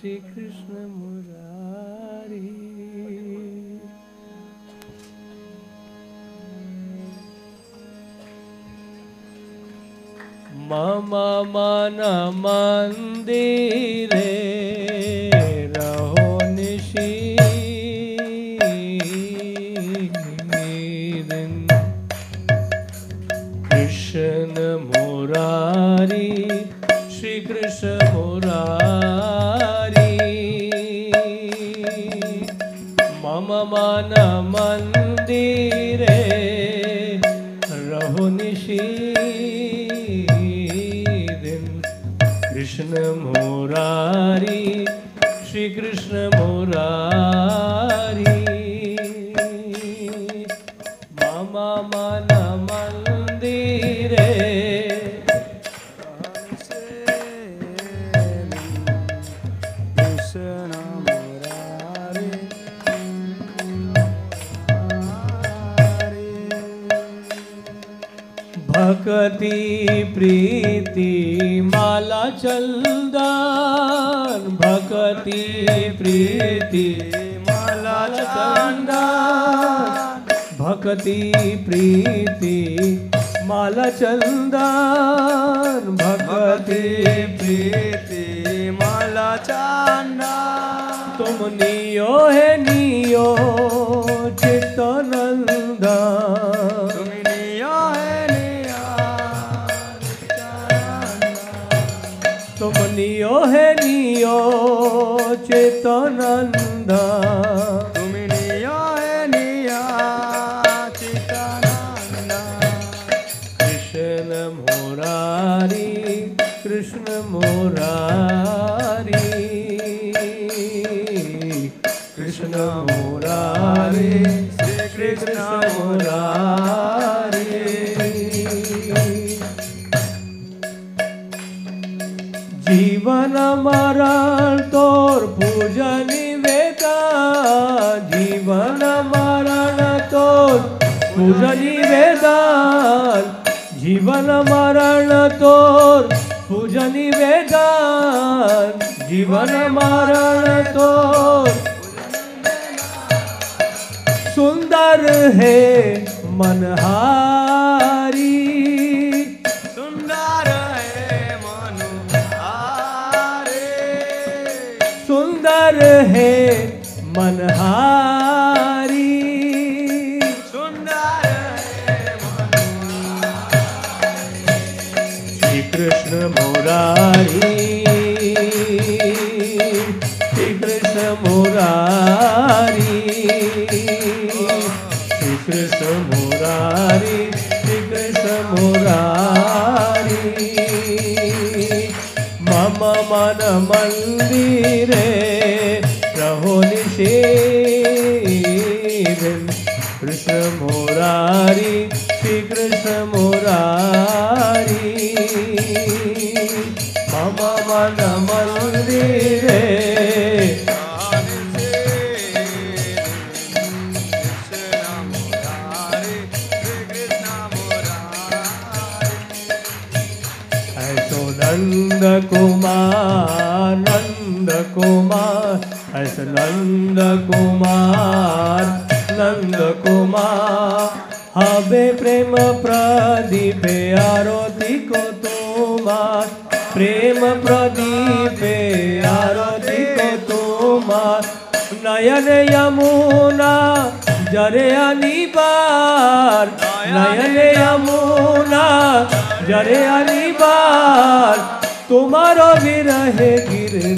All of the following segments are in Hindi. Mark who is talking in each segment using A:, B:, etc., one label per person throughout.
A: श्री कृष्ण मुरारी। मम मन मंदिरे मन चंदन, भक्ति, प्रीति, माला चंदन, भक्ति, प्रीति, माला चंदन, भक्ति,
B: प्रीति, माला चांदा
A: तुम नियो है नियो चित्तनंदन
B: तुम হে নিয় नियो
A: जीवन मरण तोर पूजन वेदा जीवन मरण तोर पूजन वेदान जीवन मरण तोर पूजन वेदान जीवन मरण तोर। सुंदर है मनहारी
B: सुंदर है मनहारी।
A: सुंदर श्री कृष्ण मुरारी। मन मन्दिरे प्रभो दिशि कृष्ण मोरारी श्रीकृष्ण मोरारी। मम मन मन्दिरे कुमार नंद कुमार ऐसो नंद कुमार नंद कुमार हबे प्रेम प्रदीपे आरती को तुम्हार प्रेम प्रदीपे आरती को तुम्हार नयन यमुना जरे अनिबार नयन यमुना जरे अनिबार तुम्हारो विरहे गिरधारी।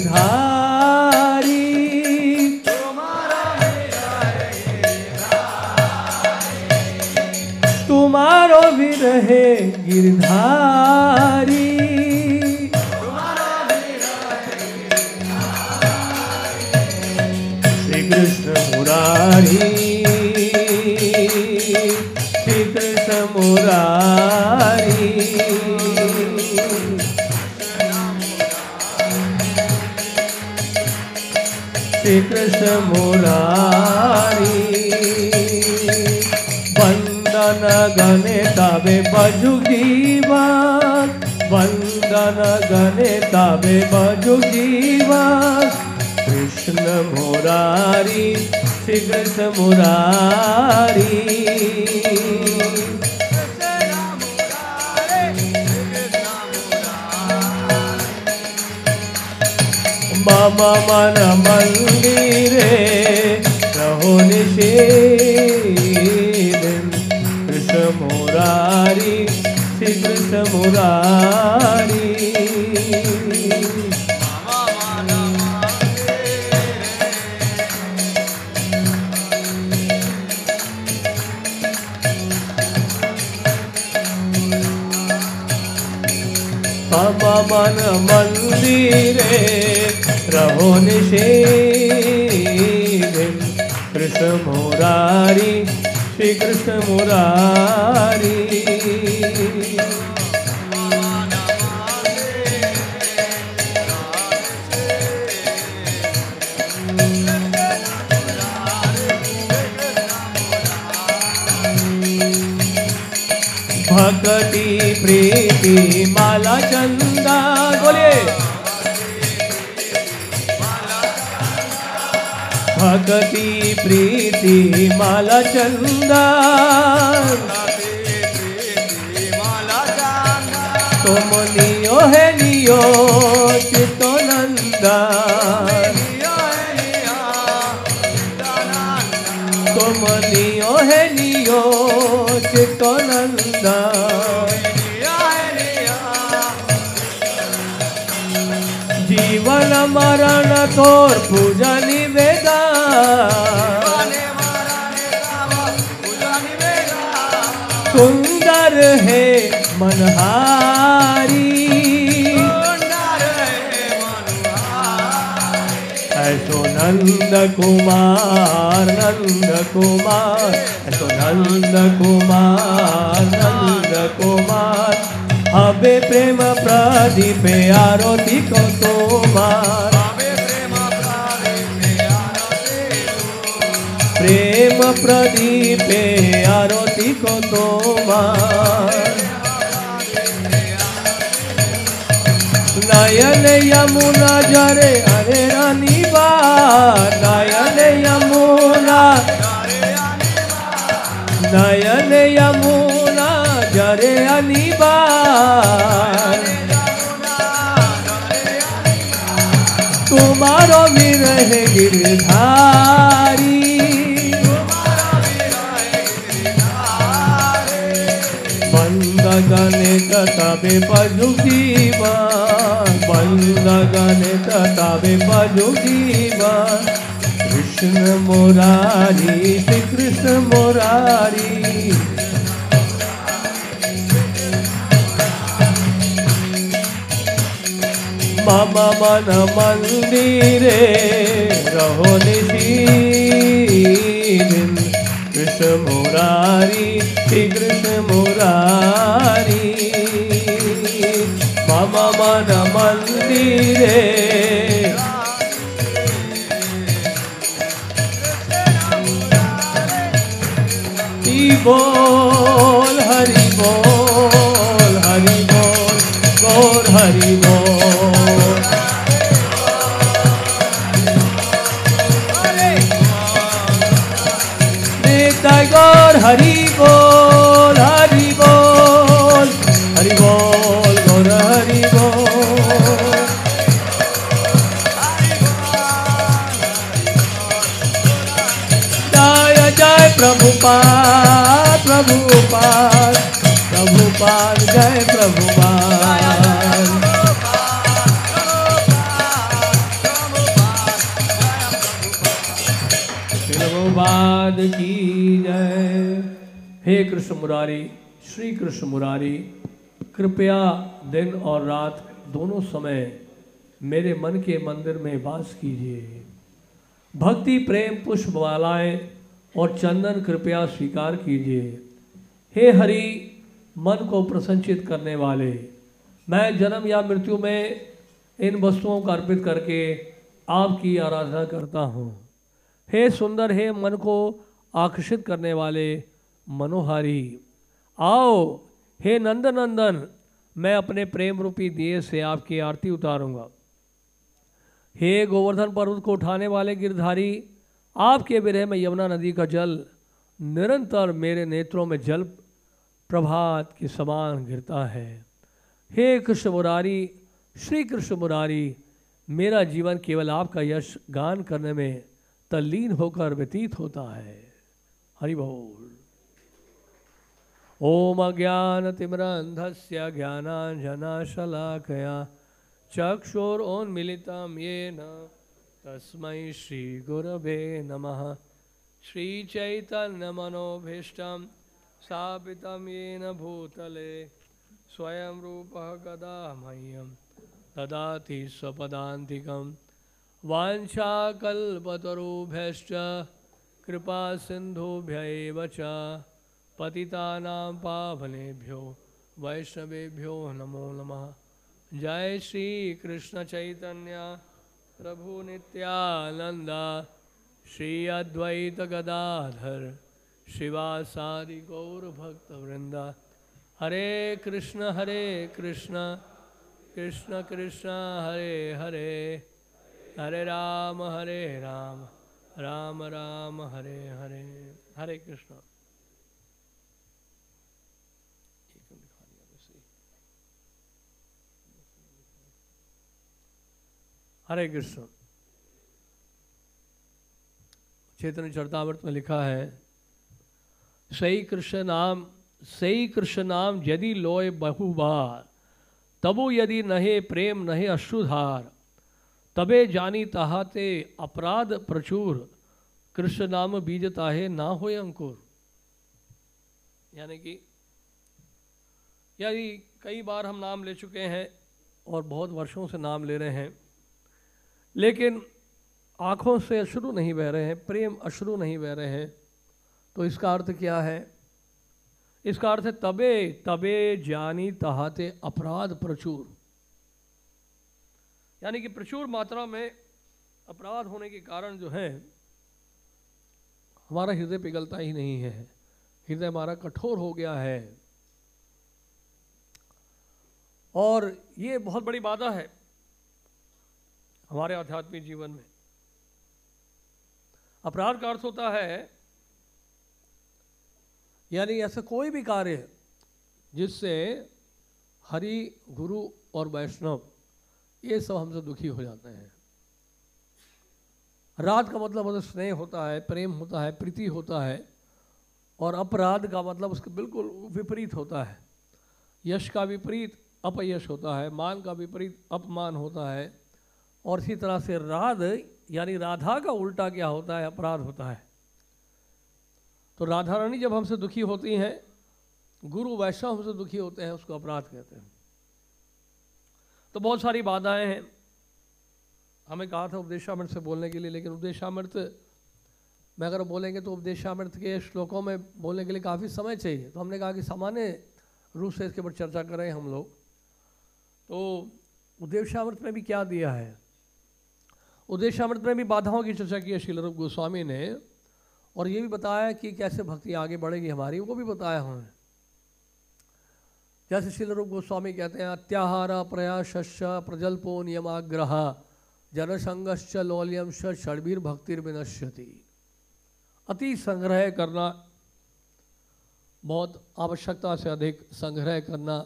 A: तुम्हारो विरहे गिरधारी। श्री कृष्ण मुरारी। श्री कृष्ण मुरारी। श्री कृष्ण मुरारी वंदन गणे तबे बजुगीवा वंदन गणे तबे बजुगीवा कृष्ण मुरारी श्री कृष्ण मुरारी मम मन मंदिरे रहो निषेधन कृष्ण मुरारी श्री कृष्ण मुरारी। मन मंदिरे प्रभो निषेधन कृष्ण मुरारी श्री कृष्ण मुरारी। भक्ति प्रीति माला चंदा। बोलिए। भक्ति प्रीति माला चंदा। तुम नियो है नियो, चितो नंदा। तुम नियो है नियो जीवन मरण तोर पूजा निवेदा। सुंदर है मनहारी। ऐसो नंद कुमार नंद कुमार, ऐसो नंद कुमार नंद कुमार। हबे प्रेम प्रदीप आरती को तोमार प्रेम प्रदीप आरती को नयन यमुना जरे, अरे रानी बा नयन यमुना नयन यमुना जरे अनिबा तुम्हारो विरह गिरधारी बंद गने तबे पजुगीवा बंद गने तबे पजुगीवा कृष्ण मुरारी श्री कृष्ण मुरारी मम मन मंदिरे रहो निशीदिन कृष्ण मुरारी, श्री कृष्ण मुरारी। मम मन मंदिरे। बोल, हरि बोल हरि बोल, गौर हरि बोल। प्रभुपाद जय प्रभुपाद प्रभुपाद की जय। हे कृष्ण मुरारी, श्री कृष्ण मुरारी, कृपया दिन और रात दोनों समय मेरे मन के मंदिर में वास कीजिए। भक्ति, प्रेम, पुष्प मालाएँ और चंदन कृपया स्वीकार कीजिए। हे हरि मन को प्रसन्नचित करने वाले। मैं जन्म या मृत्यु में इन वस्तुओं को अर्पित करके आपकी आराधना करता हूँ। हे सुंदर, हे मन को आकर्षित करने वाले मनोहारी, आओ, हे नंद नंदन मैं अपने प्रेम रूपी दिए से आपकी आरती उतारूँगा। हे गोवर्धन पर्वत को उठाने वाले गिरधारी, आपके विरह में यमुना नदी का जल निरंतर मेरे नेत्रों में जल प्रभात के समान गिरता है। हे कृष्ण मुरारी, श्री कृष्ण मुरारी, मेरा जीवन केवल आपका यश गान करने में तल्लीन होकर व्यतीत होता है। हरि बोल। ओम अज्ञान अज्ञानतिम्रन्धस्य ज्ञानाञ्जनशलाकया चक्षुरोन्मिलितं येन तस्मै श्रीगुरवे नमः। श्रीचैतन्यमनोभीष्टं स्थापितं येन भूतले स्वयं रूपः कदा मह्यं ददाति स्वपदान्तिकं। वाञ्छाकल्पतरुभ्यश्च कृपा सिन्धुभ्य एव च, पतितानां पावनेभ्यो, वैष्णवेभ्यो नमो नमः। जय श्री कृष्ण चैतन्य प्रभु श्री गदाधर। शिवासादि गौर भक्त वृंदा। हरे कृष्ण हरे कृष्ण कृष्ण कृष्ण, हरे हरे। हरे राम हरे राम राम राम, हरे हरे। हरे कृष्ण। हरे कृष्ण। चेतन चरतामृत में लिखा है सही कृष्ण नाम, सही कृष्ण नाम यदि लोय बहुबार, तबु यदि नहे प्रेम नहे अश्रुधार, तबे जानी तहाते अपराध प्रचुर, कृष्ण नाम बीज ताहे ना होय अंकुर। यानी कि यदि कई बार हम नाम ले चुके हैं और बहुत वर्षों से नाम ले रहे हैं, लेकिन आँखों से अश्रु नहीं बह रहे हैं, प्रेम अश्रु नहीं बह रहे हैं तो इसका अर्थ क्या है? इसका अर्थ है, तबे तबे जानी तहाते अपराध प्रचुर। यानी कि प्रचुर मात्रा में अपराध होने के कारण जो है, हमारा हृदय पिघलता ही नहीं है। हृदय हमारा कठोर हो गया है। और ये बहुत बड़ी बाधा है हमारे आध्यात्मिक जीवन में। अपराध का अर्थ होता है यानी ऐसा कोई भी कार्य जिससे हरि, गुरु और वैष्णव, ये सब हमसे दुखी हो जाते हैं। राध का मतलब मतलब स्नेह होता है, प्रेम होता है, प्रीति होता है, और अपराध का मतलब उसके बिल्कुल विपरीत होता है। यश का विपरीत अपयश होता है, मान का विपरीत अपमान होता है, और इसी तरह से राध, यानी राधा का उल्टा क्या होता है? अपराध होता है। तो राधा रानी जब हमसे दुखी होती हैं, गुरु वैष्णव हमसे दुखी होते हैं, उसको अपराध कहते हैं। तो बहुत सारी बाधाएँ हैं। हमें कहा था उपदेशामृत से बोलने के लिए, लेकिन उपदेशामृत, में अगर बोलेंगे तो उपदेशामृत के श्लोकों में बोलने के लिए काफ़ी समय चाहिए। तो हमने कहा कि सामान्य रूप से इसके ऊपर चर्चा करें हम लोग। तो उपदेशामृत में भी क्या दिया है? उपदेशामृत में भी बाधाओं की चर्चा की है श्री गोस्वामी ने। और ये भी बताया कि कैसे भक्ति आगे बढ़ेगी हमारी, वो भी बताया हमें। जैसे श्री रूप गोस्वामी कहते हैं, अत्याहार प्रयास प्रजल्पो नियमाग्रह, जनसंगश्च लौल्यम भक्तिर विनश्यति। अति संग्रह करना, बहुत आवश्यकता से अधिक संग्रह करना,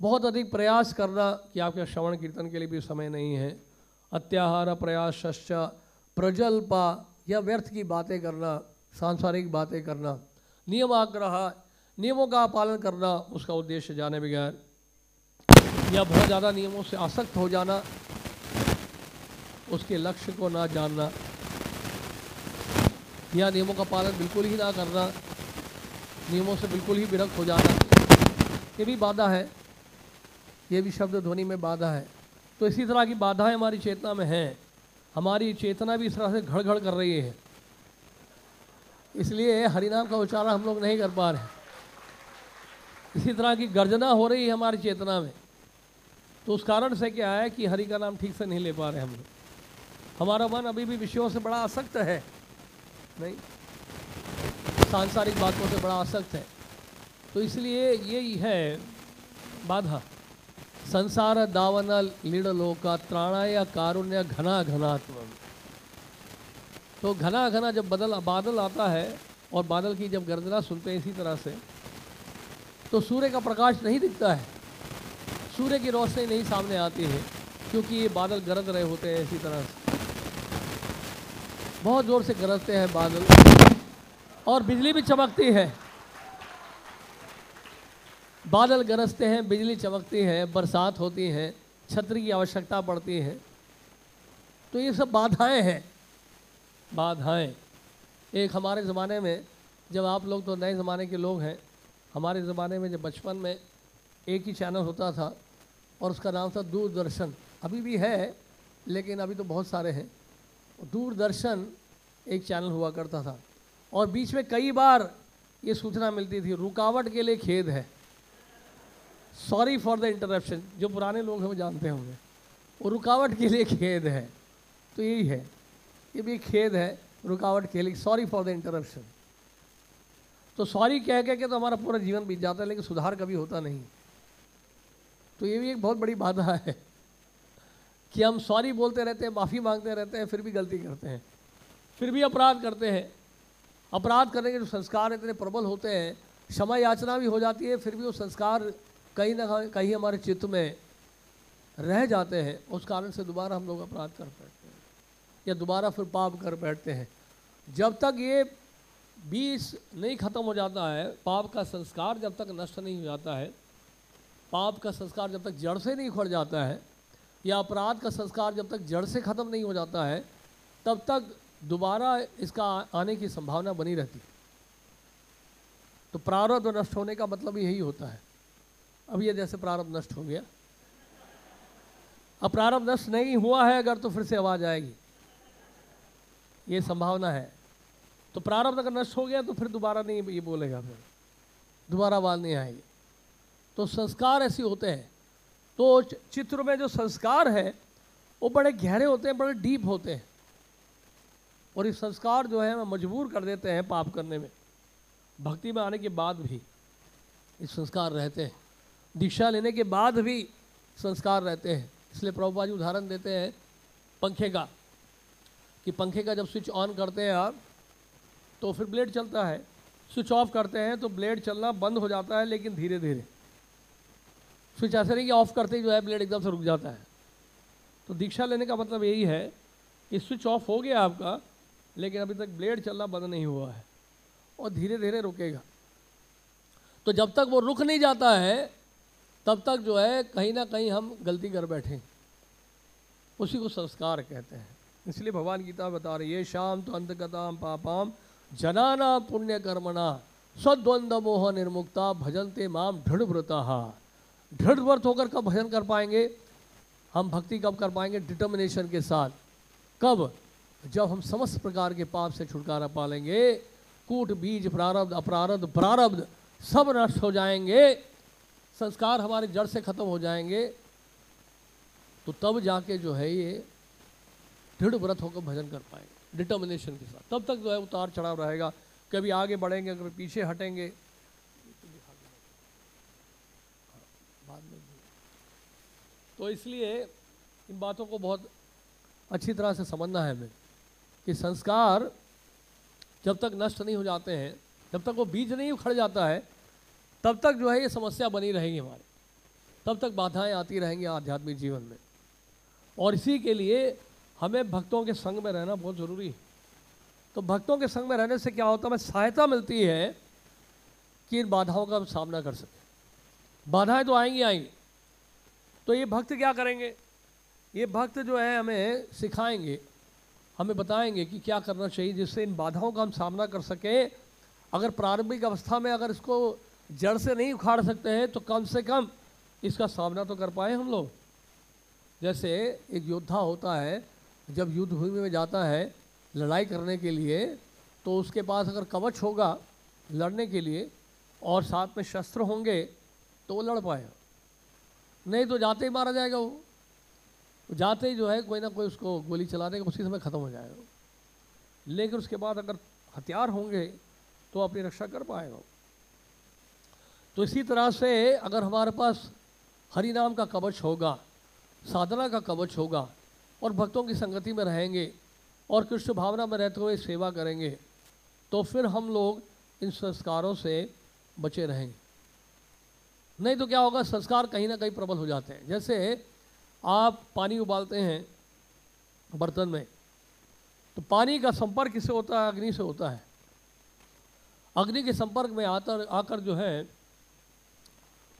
A: बहुत अधिक प्रयास करना कि आपके श्रवण कीर्तन के लिए भी समय नहीं है। अत्याहार प्रयास प्रजल्पा, या व्यर्थ की बातें करना सांसारिक बातें करना, नियमाग्रह, नियमों का पालन करना उसका उद्देश्य जाने बगैर। या बहुत ज़्यादा नियमों से आसक्त हो जाना, उसके लक्ष्य को ना जानना। या नियमों का पालन बिल्कुल ही ना करना, नियमों से बिल्कुल ही विरक्त हो जाना। ये भी बाधा है। ये भी शब्द ध्वनि में बाधा है। तो इसी तरह की बाधाएँ हमारी चेतना में हैं। हमारी चेतना भी इस तरह से घड़ घड़ कर रही है। इसलिए हरिनाम का उच्चारण हम लोग नहीं कर पा रहे इसी तरह की गर्जना हो रही है हमारी चेतना में। तो उस कारण से क्या है कि हरि का नाम ठीक से नहीं ले पा रहे हम लोग। हमारा मन अभी भी विषयों से बड़ा आसक्त है। नहीं? सांसारिक बातों से बड़ा आसक्त है। तो इसलिए यही है बाधा। संसार दावन लीड लोका त्राणाय कारुण्य घना घनात्म तो घना घना जब बदल, बादल आता है और बादल की जब गर्जना सुनते हैं इसी तरह से तो सूर्य का प्रकाश नहीं दिखता है। सूर्य की रोशनी नहीं सामने आती है, क्योंकि ये बादल गरज रहे होते हैं इसी तरह से। बहुत ज़ोर से गरजते हैं बादल, और बिजली भी चमकती है। बादल गरजते हैं, बिजली चमकती है, बरसात होती है, छतरी की आवश्यकता पड़ती है। तो ये सब बाधाएँ हैं। बाधाएँ एक हमारे ज़माने में, जब आप लोग तो नए ज़माने के लोग हैं, हमारे ज़माने में जब बचपन में एक ही चैनल होता था और उसका नाम था दूरदर्शन। अभी भी है, लेकिन अभी तो बहुत सारे हैं। दूरदर्शन एक चैनल हुआ करता था। और बीच में कई बार ये सूचना मिलती थी, रुकावट के लिए खेद है। सॉरी फॉर द इंटरप्शन जो पुराने लोग हैं वो जानते होंगे। वो रुकावट के लिए खेद है। तो यही है। ये भी खेद है, रुकावट लिए सॉरी फॉर द इंटरप्शन तो सॉरी कह कह के तो हमारा पूरा जीवन बीत जाता है, लेकिन सुधार कभी होता नहीं। तो ये भी एक बहुत बड़ी बाधा है कि हम सॉरी बोलते रहते हैं, माफ़ी मांगते रहते हैं, फिर भी गलती करते हैं। फिर भी अपराध करते हैं। अपराध करने के जो संस्कार इतने प्रबल होते हैं, क्षमा याचना भी हो जाती है, फिर भी वो संस्कार कहीं ना कहीं हमारे चित्त में रह जाते हैं, उस कारण से दोबारा हम लोग अपराध कर बैठते हैं। या दोबारा फिर पाप कर बैठते हैं। जब तक ये बीस नहीं ख़त्म हो जाता है, पाप का संस्कार जब तक नष्ट नहीं हो जाता है, पाप का संस्कार जब तक जड़ से नहीं उखड़ जाता है, या अपराध का संस्कार जब तक जड़ से ख़त्म नहीं हो जाता है, तब तक दोबारा इसका आने की संभावना बनी रहती है। तो प्रारब्ध नष्ट होने का मतलब यही होता है। अब ये जैसे प्रारब्ध नष्ट हो गया। अब प्रारब्ध नष्ट नहीं हुआ है, अगर तो फिर से आवाज़ आएगी। ये संभावना है। तो प्रारब्ध अगर नष्ट हो गया तो फिर दोबारा नहीं ये बोलेगा फिर। दोबारा आवाज़ नहीं आएगी। तो संस्कार ऐसे होते हैं। तो चित्र में जो संस्कार है, वो बड़े गहरे होते हैं, बड़े डीप होते हैं। और ये संस्कार जो है मजबूर कर देते हैं पाप करने में। भक्ति में आने के बाद भी ये संस्कार रहते हैं। दीक्षा लेने के बाद भी संस्कार रहते हैं। इसलिए प्रभुपा जी उदाहरण देते हैं पंखे का। कि पंखे का जब स्विच ऑन करते हैं आप तो फिर ब्लेड चलता है। स्विच ऑफ़ करते हैं तो ब्लेड चलना बंद हो जाता है, लेकिन धीरे धीरे स्विच ऐसे नहीं कि ऑफ़ करते ही जो है ब्लेड एकदम से रुक जाता है। तो दीक्षा लेने का मतलब यही है कि स्विच ऑफ़ हो गया आपका, लेकिन अभी तक ब्लेड चलना बंद नहीं हुआ है और धीरे धीरे रुकेगा। तो जब तक वो रुक नहीं जाता है, तब तक जो है कहीं ना कहीं हम गलती कर बैठे उसी को संस्कार कहते हैं। इसलिए भगवान गीता बता रही है शाम तो अंतगताम पापाम, जनाना पुण्य कर्मणा सद्वंद मोह निर्मुक्ता, भजनते माम दृढ़ व्रता दृढ़ व्रत होकर कब भजन कर पाएँगे? हम भक्ति कब कर पाएँगे? डिटर्मिनेशन के साथ। कब? जब हम समस्त प्रकार के पाप से छुटकारा पा लेंगे, कूट, बीज, प्रारब्ध, अपरारब्ध, प्रारब्ध, सब नष्ट हो जाएँगे। संस्कार हमारे जड़ से खत्म हो जाएँगे। तो तब जाके जो है ये दृढ़ व्रत होकर भजन कर पाएँगे डिटर्मिनेशन के साथ। तब तक जो है उतार चढ़ाव रहेगा। कभी आगे बढ़ेंगे, कभी पीछे हटेंगे। बाद में तो इसलिए इन बातों को बहुत अच्छी तरह से समझना है हमें कि संस्कार जब तक नष्ट नहीं हो जाते हैं, जब तक वो बीज नहीं उखड़ जाता है, तब तक जो है ये समस्या बनी रहेगी हमारी। तब तक बाधाएँ आती रहेंगी आध्यात्मिक जीवन में। और इसी के लिए हमें भक्तों के संग में रहना बहुत ज़रूरी है। तो भक्तों के संग में रहने से क्या होता है, हमें सहायता मिलती है कि इन बाधाओं का हम सामना कर सकें। बाधाएँ तो आएँगी आएँगी। तो ये भक्त क्या करेंगे? ये भक्त जो है, हमें सिखाएँगे, हमें बताएँगे कि क्या करना चाहिए जिससे इन बाधाओं का हम सामना कर सकें। अगर प्रारंभिक अवस्था में अगर इसको जड़ से नहीं उखाड़ सकते हैं तो कम से कम इसका सामना तो कर पाए हम लोग। जैसे एक योद्धा होता है जब युद्ध भूमि में जाता है लड़ाई करने के लिए तो उसके पास अगर कवच होगा लड़ने के लिए और साथ में शस्त्र होंगे तो वो लड़ पाएगा। नहीं तो जाते ही मारा जाएगा वो। तो जाते ही जो है कोई ना कोई उसको गोली चला देगा उसी समय ख़त्म हो जाएगा लेकिन उसके बाद अगर हथियार होंगे तो अपनी रक्षा कर पाएगा तो इसी तरह से अगर हमारे पास हरि नाम का कवच होगा, साधना का कवच होगा और भक्तों की संगति में रहेंगे और कृष्ण भावना में रहते हुए सेवा करेंगे तो फिर हम लोग इन संस्कारों से बचे रहेंगे। नहीं तो क्या होगा, संस्कार कहीं ना कहीं प्रबल हो जाते हैं। जैसे आप पानी उबालते हैं बर्तन में तो पानी का संपर्क किससे होता है? अग्नि से होता है। अग्नि के संपर्क में आकर आकर जो है,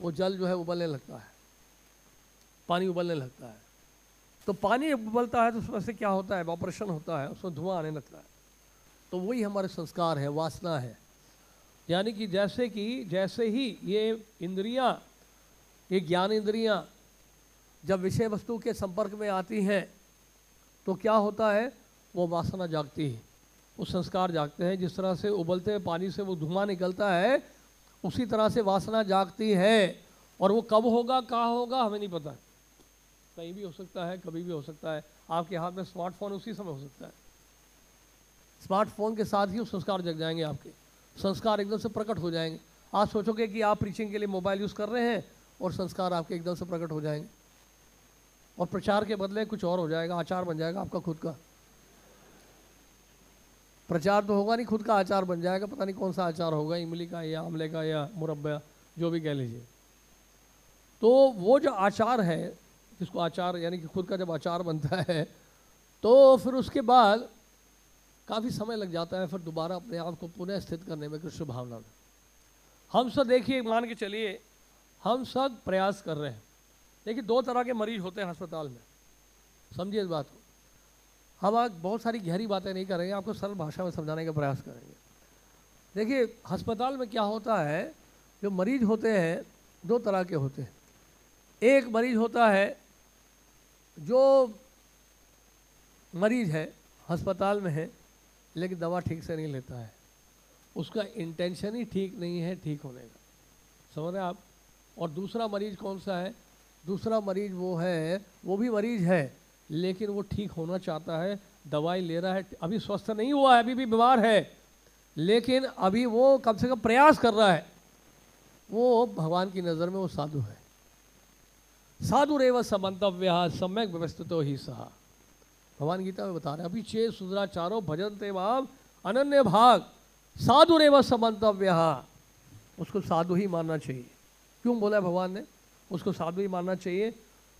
A: वो जल जो है उबलने लगता है। पानी उबलने लगता है। तो पानी उबलता है तो उसमें से क्या होता है? ऑपरेशन होता है, उसमें धुआँ आने लगता है। तो वही हमारे संस्कार है, वासना है। यानी कि जैसे कि, जैसे ही ये इंद्रियाँ, ये ज्ञान इंद्रियाँ जब विषय वस्तु के संपर्क में आती हैं तो क्या होता है? वो वासना जागती है। वो संस्कार जागते हैं। जिस तरह से उबलते पानी से वो धुआँ निकलता है, उसी तरह से वासना जागती है। और वो कब होगा, कहाँ होगा, हमें नहीं पता। कहीं भी हो सकता है, कभी भी हो सकता है। आपके हाथ में स्मार्टफ़ोन उसी समय हो सकता है। स्मार्टफ़ोन के साथ ही संस्कार जग जाएँगे आपके। संस्कार एकदम से प्रकट हो जाएँगे। आप सोचोगे कि आप प्रीचिंग के लिए मोबाइल यूज़ कर रहे हैं और संस्कार आपके एकदम से प्रकट हो जाएँगे। और प्रचार के बदले कुछ और हो जाएगा, आचार बन जाएगा आपका खुद का। प्रचार तो होगा नहीं, खुद का आचार बन जाएगा। पता नहीं कौन सा आचार होगा, इमली का या आमले का या मुरब्बा, जो भी कह लीजिए। तो वो जो आचार है जिसको आचार, यानी कि खुद का जब आचार बनता है तो फिर उसके बाद काफ़ी समय लग जाता है, फिर दोबारा अपने आप को पुनः स्थित करने में कृष्ण भावना में। हम सब देखिए, मान के चलिए, हम सब प्रयास कर रहे हैं। देखिए, दो तरह के मरीज़ होते हैं अस्पताल में। समझिए इस बात को। हम आज बहुत सारी गहरी बातें नहीं करेंगे आपको सरल भाषा में समझाने का प्रयास करेंगे। देखिए, अस्पताल में क्या होता है, जो मरीज़ होते हैं, दो तरह के होते हैं। एक मरीज़ होता है जो मरीज़ है, अस्पताल में है, लेकिन दवा ठीक से नहीं लेता है। उसका इंटेंशन ही ठीक नहीं है, ठीक होने का। समझ रहे आप? और दूसरा मरीज़ कौन सा है? दूसरा मरीज़ वो है, वो भी मरीज़ है, लेकिन वो ठीक होना चाहता है, दवाई ले रहा है, अभी स्वस्थ नहीं हुआ है, अभी भी बीमार है, लेकिन अभी वो कम से कम प्रयास कर रहा है। वो भगवान की नज़र में वो साधु है। साधु रेव समंतव्य सम्यक व्यवस्थित ही सहा भगवान गीता में बता रहे अभी चे सुधराचारो भजन ते भाव अनन्य भाग साधु रेव समंतव्य उसको साधु ही मानना चाहिए। क्यों बोला है भगवान ने? उसको साधु ही मानना चाहिए,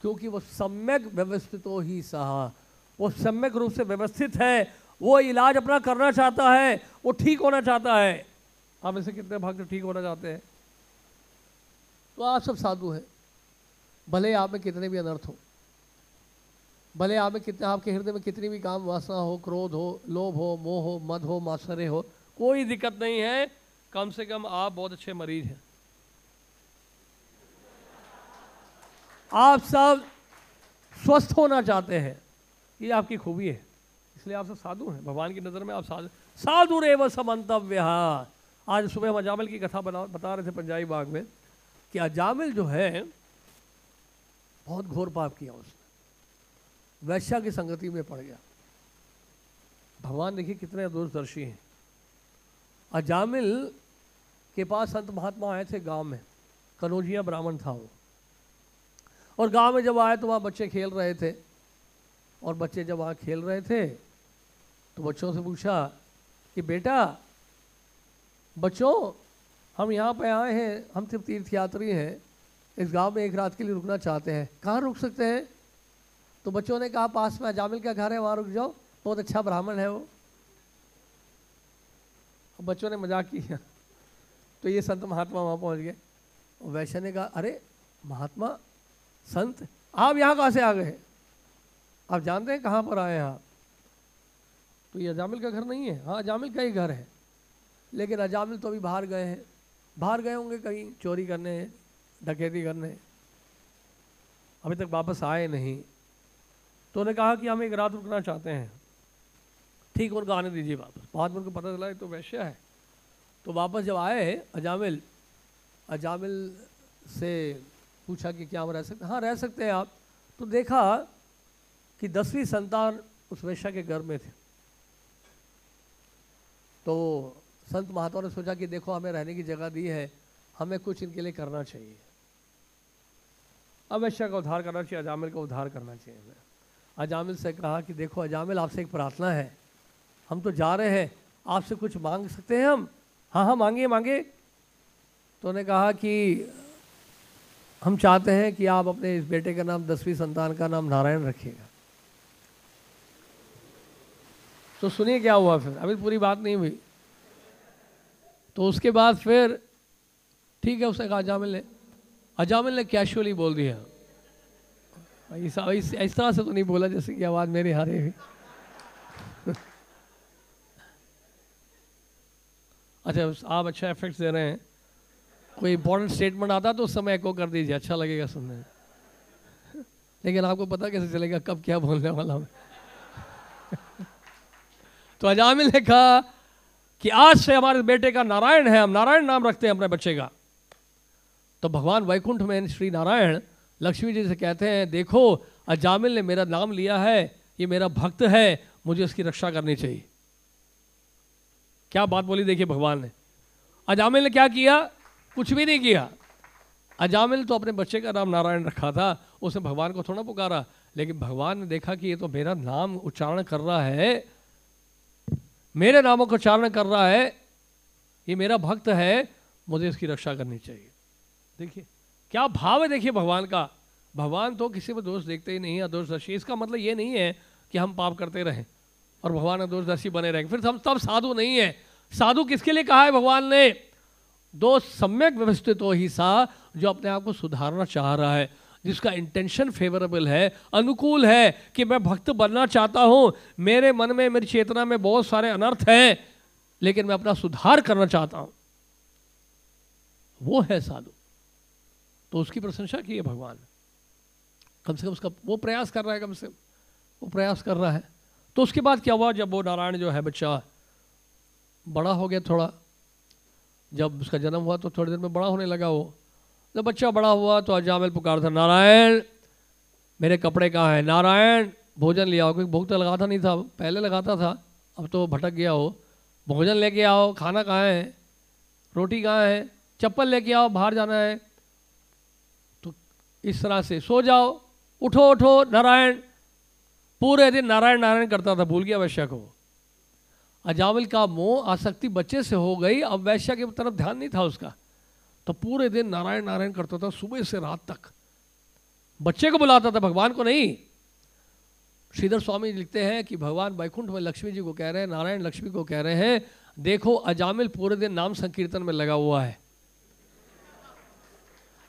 A: क्योंकि वो सम्यक व्यवस्थित ही सहा वो सम्यक रूप से व्यवस्थित है, वो इलाज अपना करना चाहता है, वो ठीक होना चाहता है। आप ऐसे कितने भक्त ठीक होना चाहते हैं? तो आप सब साधु हैं। भले आप में कितने भी अनर्थ हो, भले आप में कितने, आपके हृदय में कितनी भी काम वासना हो, क्रोध हो, लोभ हो, मोह हो, मद हो, मात्सर्य हो, कोई दिक्कत नहीं है। कम से कम आप बहुत अच्छे मरीज़ हैं। आप सब स्वस्थ होना चाहते हैं। ये आपकी खूबी है। इसलिए आप सब साधु हैं। भगवान की नज़र में आप साधु साधु रे रेव समंतव्य आज सुबह हम अजामिल की कथा बना, बता रहे थे पंजाबी बाग में कि अजामिल जो है बहुत घोर पाप किया उसने। वैश्या की संगति में पड़ गया। भगवान देखिए कितने दूरदर्शी हैं। अजामिल के पास संत महात्मा आए थे गाँव में। कनौजिया ब्राह्मण था वो। और गाँव में जब आए तो वहाँ बच्चे खेल रहे थे। और बच्चे जब वहाँ खेल रहे थे तो बच्चों से पूछा कि, बेटा, बच्चों, हम यहाँ पे आए हैं, हम सिर्फ़ तीर्थ यात्री हैं इस गाँव में एक रात के लिए रुकना चाहते हैं। कहाँ रुक सकते हैं? तो बच्चों ने कहा, पास में जामिल का घर है, वहाँ रुक जाओ। बहुत अच्छा ब्राह्मण है वो। बच्चों ने मज़ाक किया। तो ये संत महात्मा वहाँ पहुँच गए। वैश्य ने कहा, अरे, महात्मा, संत, आप यहाँ कहाँ से आ गए? आप जानते हैं कहाँ पर आए हैं आप? तो ये अजामिल का घर नहीं है। हाँ अजामिल का ही घर है। लेकिन अजामिल तो अभी बाहर गए हैं। बाहर गए होंगे कहीं, चोरी करने। डकैती करने। अभी तक वापस आए नहीं। तो उन्होंने कहा कि हम एक रात रुकना चाहते हैं। ठीक उनको आने दीजिए वापस। बाद में उनको पता चला तो वैश्य है। तो वापस जब आए, अजामिल अजामिल से पूछा कि क्या हम रह सकते हैं? हाँ रह सकते हैं आप। तो देखा कि दसवीं संतान उस वैश्या के घर में थे। तो संत महात्मा ने सोचा कि देखो, हमें रहने की जगह दी है। हमें कुछ इनके लिए करना चाहिए। अब वैश्या का उद्धार करना चाहिए, अजामिल का उद्धार करना चाहिए। हमें अजामिल से कहा कि देखो, अजामिल आपसे एक प्रार्थना है। हम तो जा रहे हैं, आपसे कुछ मांग सकते हैं हम? हाँ हाँ मांगे मांगे तो उन्होंने कहा कि हम चाहते हैं कि आप अपने इस बेटे का नाम, दसवीं संतान का नाम नारायण रखिएगा। तो सुनिए क्या हुआ फिर। अभी पूरी बात नहीं हुई। तो उसके बाद फिर, ठीक है, उसने कहा, अजामिल ने अजामिल ने कैशुअली बोल दिया। इस, इस, तरह से तो नहीं बोला जैसे कि आवाज़ मेरे हारे हुई अच्छा आप अच्छा इफेक्ट्स दे रहे हैं। कोई इंपॉर्टेंट स्टेटमेंट आता तो उस समय एको कर दीजिए अच्छा लगेगा सुनने में। लेकिन आपको पता कैसे चलेगा कब क्या बोलने वाला हूँ। तो अजामिल ने कहा कि आज से हमारे बेटे का नारायण है हम नारायण नाम रखते हैं अपने बच्चे का। तो भगवान वैकुंठ में श्री नारायण लक्ष्मी जी से कहते हैं, देखो, अजामिल ने मेरा नाम लिया है, ये मेरा भक्त है, मुझे उसकी रक्षा करनी चाहिए। क्या बात बोली देखिए भगवान ने। अजामिल ने क्या किया? कुछ भी नहीं किया। अजामिल तो अपने बच्चे का नाम नारायण रखा था, उसने भगवान को थोड़ा पुकारा, लेकिन भगवान ने देखा कि ये तो मेरा नाम उच्चारण कर रहा है, मेरे नामों का उच्चारण कर रहा है, ये मेरा भक्त है, मुझे इसकी रक्षा करनी चाहिए। देखिए, क्या भाव है देखिए भगवान का? भगवान तो किसी में दोष देखते ही नहीं है, अदोषदर्शी। इसका मतलब ये नहीं है कि हम पाप करते रहें और भगवान अदोषदर्शी बने रहेंगे फिर हम तब साधु नहीं है। साधु किसके लिए कहा है भगवान ने? दो सम्यक व्यवस्थित हो ही सा, जो अपने आप को सुधारना चाह रहा है, जिसका इंटेंशन फेवरेबल है, अनुकूल है कि मैं भक्त बनना चाहता हूँ। मेरे मन में, मेरी चेतना में बहुत सारे अनर्थ हैं, लेकिन मैं अपना सुधार करना चाहता हूँ। वो है साधु। तो उसकी प्रशंसा की है भगवान। कम से कम उसका वो प्रयास कर रहा है, कम से कम वो प्रयास कर रहा है। तो उसके बाद क्या हुआ? जब वो नारायण जो है बच्चा बड़ा हो गया थोड़ा, जब उसका जन्म हुआ तो थोड़ी देर में बड़ा होने लगा वो। जब बच्चा बड़ा हुआ तो अजामिल पुकार था, नारायण, मेरे कपड़े कहाँ हैं? नारायण, भोजन ले आओ। क्योंकि भूख तो लगाता नहीं था, पहले लगाता था, अब तो भटक गया हो भोजन लेके आओ, खाना कहाँ है? रोटी कहाँ है? चप्पल लेके आओ, बाहर जाना है। इस तरह से, सो जाओ, उठो उठो, नारायण। पूरे दिन नारायण नारायण करता था, भूल गया वैश्या को। अजामिल का मोह, आसक्ति बच्चे से हो गई, अब वैश्या की तरफ़ ध्यान नहीं था उसका। तो पूरे दिन नारायण नारायण करता था, सुबह से रात तक। बच्चे को बुलाता था, भगवान को नहीं। श्रीधर स्वामी लिखते हैं कि भगवान वैकुंठ में लक्ष्मी जी को कह रहे हैं, नारायण लक्ष्मी को कह रहे हैं, देखो, अजामिल पूरे दिन नाम संकीर्तन में लगा हुआ है।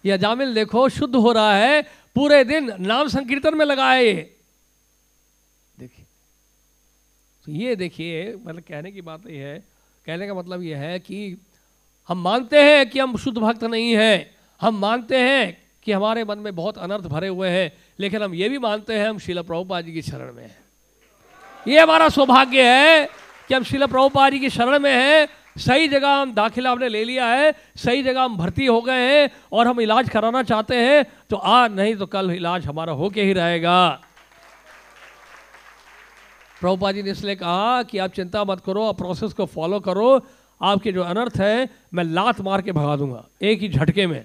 A: ये अजामिल देखो, शुद्ध हो रहा है, पूरे दिन नाम संकीर्तन में लगा ये। देखिए तो ये देखिए मतलब कहने की बात ये है, कहने का मतलब यह है कि हम मानते हैं कि हम शुद्ध भक्त नहीं हैं, हम मानते हैं कि हमारे मन में बहुत अनर्थ भरे हुए हैं, लेकिन हम ये भी मानते हैं हम शिला प्रभुपा जी की शरण में हैं। ये हमारा सौभाग्य है कि हम शिला प्रभुपा जी की शरण में हैं सही जगह हम दाखिला हमने ले लिया है, सही जगह हम भर्ती हो गए हैं और हम इलाज कराना चाहते हैं तो आज नहीं तो कल इलाज हमारा होके ही रहेगा। प्रभुपा जी ने इसलिए कहा कि आप चिंता मत करो, आप प्रोसेस को फॉलो करो। आपके जो अनर्थ है, मैं लात मार के भगा दूँगा, एक ही झटके में।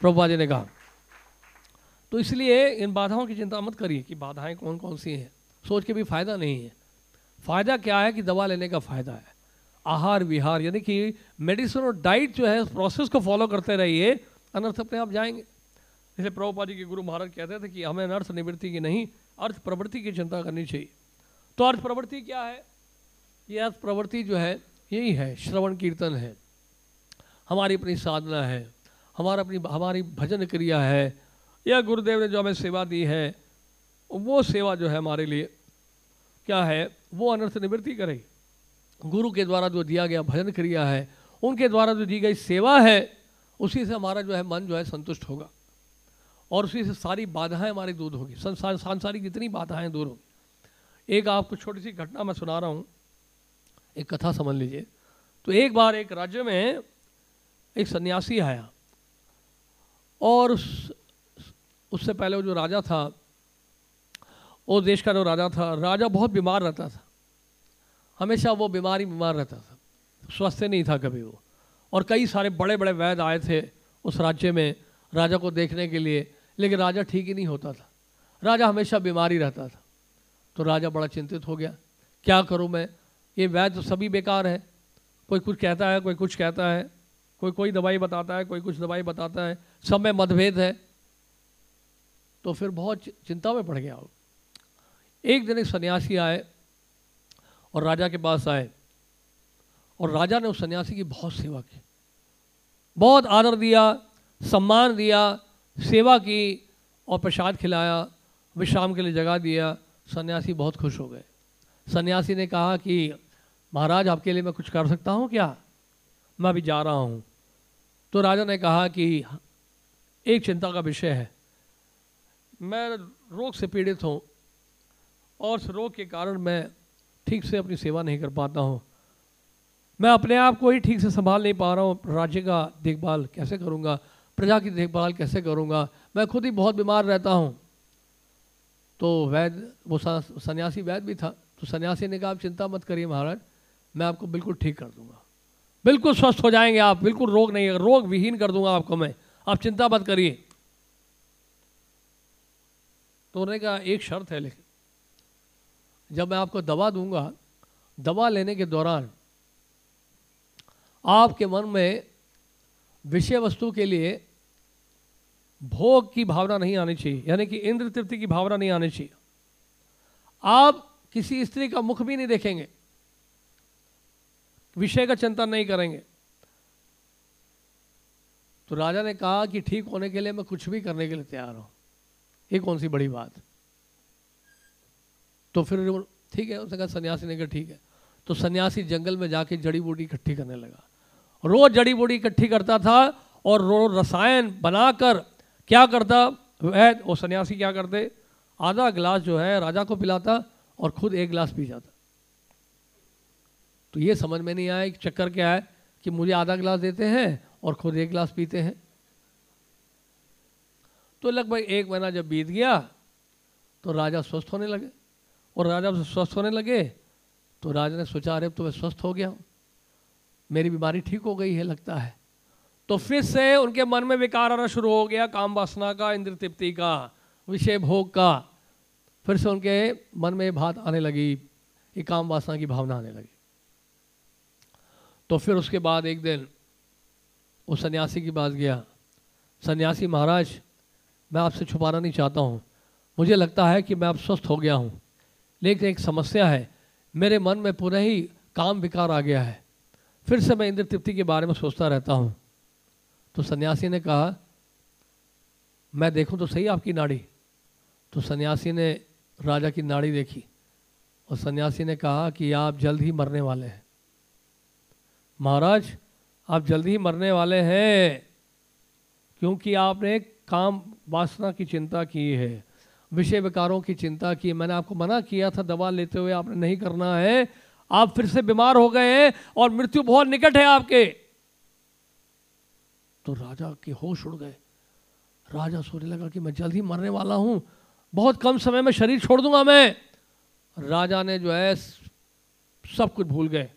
A: प्रभुपा जी ने कहा तो इसलिए इन बाधाओं की चिंता मत करिए कि बाधाएँ कौन कौन सी हैं? सोच के भी फ़ायदा नहीं है। फ़ायदा क्या है कि दवा लेने का फ़ायदा है? आहार विहार, यानी कि मेडिसिन और डाइट जो है, उस प्रोसेस को फॉलो करते रहिए, अनर्थ अपने आप जाएँगे। इसलिए प्रभुपा जी के गुरु महाराज कहते थे कि हमें अनर्थ निवृत्ति की नहीं, अर्थ प्रवृत्ति की चिंता करनी चाहिए। तो अर्थ प्रवृत्ति क्या है? ये अर्थ प्रवृत्ति जो है, यही है, श्रवण कीर्तन है। हमारी अपनी साधना है, हमारा अपनी, हमारी भजन क्रिया है, या गुरुदेव ने जो हमें सेवा दी है, वो सेवा जो है हमारे लिए, क्या है? वो अनर्थ निवृत्ति करे गुरु के द्वारा जो दिया गया भजन क्रिया है, उनके द्वारा जो दी गई सेवा है, उसी से हमारा जो है मन जो है संतुष्ट होगा। और उसी से सारी बाधाएँ हमारी दूर होगी। संसार, सांसारिक जितनी बाधाएँ दूर होगी। एक आपको छोटी सी घटना मैं सुना रहा हूँ। एक कथा समझ लीजिए। तो एक बार एक राज्य में एक सन्यासी आया। और उस, उससे पहले वो जो राजा था, वो देश का जो राजा था, राजा बहुत बीमार रहता था। हमेशा वो बीमारी बीमार रहता था। स्वस्थ नहीं था कभी वो। और कई सारे बड़े बड़े वैद्य आए थे उस राज्य में राजा को देखने के लिए, लेकिन राजा ठीक ही नहीं होता था। राजा हमेशा बीमारी रहता था। तो राजा बड़ा चिंतित हो गया। क्या करूँ मैं? ये वैद्य तो सभी बेकार है। कोई कुछ कहता है, कोई कुछ कहता है। कोई कोई दवाई बताता है, कोई कुछ दवाई बताता है। सब में मतभेद है। तो फिर बहुत चिंता में पड़ गया एक दिन एक सन्यासी आए। और राजा के पास आए। और राजा ने उस सन्यासी की बहुत सेवा की। बहुत आदर दिया, सम्मान दिया, सेवा की और प्रसाद खिलाया, विश्राम के लिए जगह दिया। सन्यासी बहुत खुश हो गए। सन्यासी ने कहा कि, महाराज, आपके लिए मैं कुछ कर सकता हूँ क्या? मैं अभी जा रहा हूँ। तो राजा ने कहा कि, एक चिंता का विषय है। मैं रोग से पीड़ित हूँ और उस रोग के कारण मैं ठीक से अपनी सेवा नहीं कर पाता हूँ। मैं अपने आप को ही ठीक से संभाल नहीं पा रहा हूँ। राज्य का देखभाल कैसे करूँगा? प्रजा की देखभाल कैसे करूँगा? मैं खुद ही बहुत बीमार रहता हूँ। तो वैद्य, वो सन्यासी वैद्य भी था। तो सन्यासी ने कहा, आप चिंता मत करिए महाराज, मैं आपको बिल्कुल ठीक कर दूँगा। बिल्कुल स्वस्थ हो जाएँगे आप, बिल्कुल रोग नहीं, रोग विहीन कर दूँगा आपको मैं। आप चिंता मत करिए। तो उन्होंने कहा, एक शर्त है लेकिन। जब मैं आपको दवा दूँगा, दवा लेने के दौरान आपके मन में विषय वस्तु के लिए भोग की भावना नहीं आनी चाहिए, यानी कि इंद्र तृप्ति की भावना नहीं आनी चाहिए। आप किसी स्त्री का मुख भी नहीं देखेंगे, विषय का चिंतन नहीं करेंगे। तो राजा ने कहा कि ठीक होने के लिए मैं कुछ भी करने के लिए तैयार हूँ। ये कौन सी बड़ी बात? तो फिर ठीक है। उसने कहा, सन्यासी ने कहा, ठीक है। तो सन्यासी जंगल में जाके जड़ी बूटी इकट्ठी करने लगा। रोज जड़ी बूटी इकट्ठी करता था और रोज रसायन बनाकर क्या करता? वह, वो सन्यासी क्या करते? आधा गिलास जो है राजा को पिलाता और खुद एक गिलास पी जाता। तो ये समझ में नहीं आया कि चक्कर क्या है कि मुझे आधा गिलास देते हैं और खुद एक गिलास पीते हैं। तो लगभग एक महीना जब बीत गया तो राजा स्वस्थ होने लगे। और राजा जब स्वस्थ होने लगे तो राजा ने सोचा, अरे तो मैं स्वस्थ हो गया हूँ। मेरी बीमारी ठीक हो गई है, लगता है। तो फिर से उनके मन में विकार आना शुरू हो गया, काम वासना का, इंद्र तृप्ति का, विषय भोग का। फिर से उनके मन में बात आने लगी ये काम वासना की भावना आने लगी। तो फिर उसके बाद एक दिन वो सन्यासी की पास गया। सन्यासी महाराज, मैं आपसे छुपाना नहीं चाहता हूँ। मुझे लगता है कि मैं अब स्वस्थ हो गया हूँ। लेकिन एक समस्या है, मेरे मन में पूरा ही काम विकार आ गया है। फिर से मैं इंद्र तृप्ति के बारे में सोचता रहता हूँ। तो सन्यासी ने कहा, मैं देखूँ तो सही आपकी नाड़ी। तो सन्यासी ने राजा की नाड़ी देखी और सन्यासी ने कहा कि आप जल्द ही मरने वाले हैं। महाराज, आप जल्द ही मरने वाले हैं, क्योंकि आपने काम वासना की चिंता की है। विषय विकारों की चिंता की, मैंने आपको मना किया था, दवा लेते हुए आपने नहीं करना है, आप फिर से बीमार हो गए हैं और मृत्यु बहुत निकट है आपके। तो राजा के होश उड़ गए। राजा सोचने लगा कि मैं जल्द ही मरने वाला हूँ, बहुत कम समय में शरीर छोड़ दूँगा मैं। राजा ने जो है, सब कुछ भूल गए।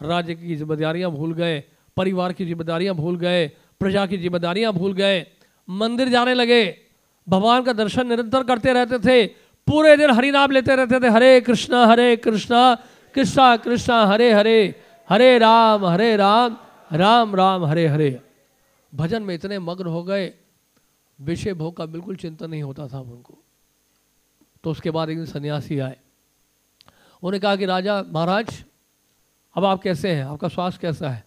A: राज्य की जिम्मेदारियाँ भूल गए, परिवार की जिम्मेदारियाँ भूल गए, प्रजा की जिम्मेदारियाँ भूल गए, मंदिर जाने लगे। भगवान का दर्शन निरंतर करते रहते थे, पूरे दिन हरि नाम लेते रहते थे, हरे कृष्णा हरे कृष्णा कृष्णा कृष्णा, हरे हरे हरे राम हरे राम राम राम, हरे हरे। भजन में इतने मग्न हो गए, विषय भोग का बिल्कुल चिंतन नहीं होता था उनको। तो उसके बाद एक दिन सन्यासी आए। उन्होंने कहा कि, राजा महाराज, अब आप कैसे हैं? आपका स्वास्थ्य कैसा है?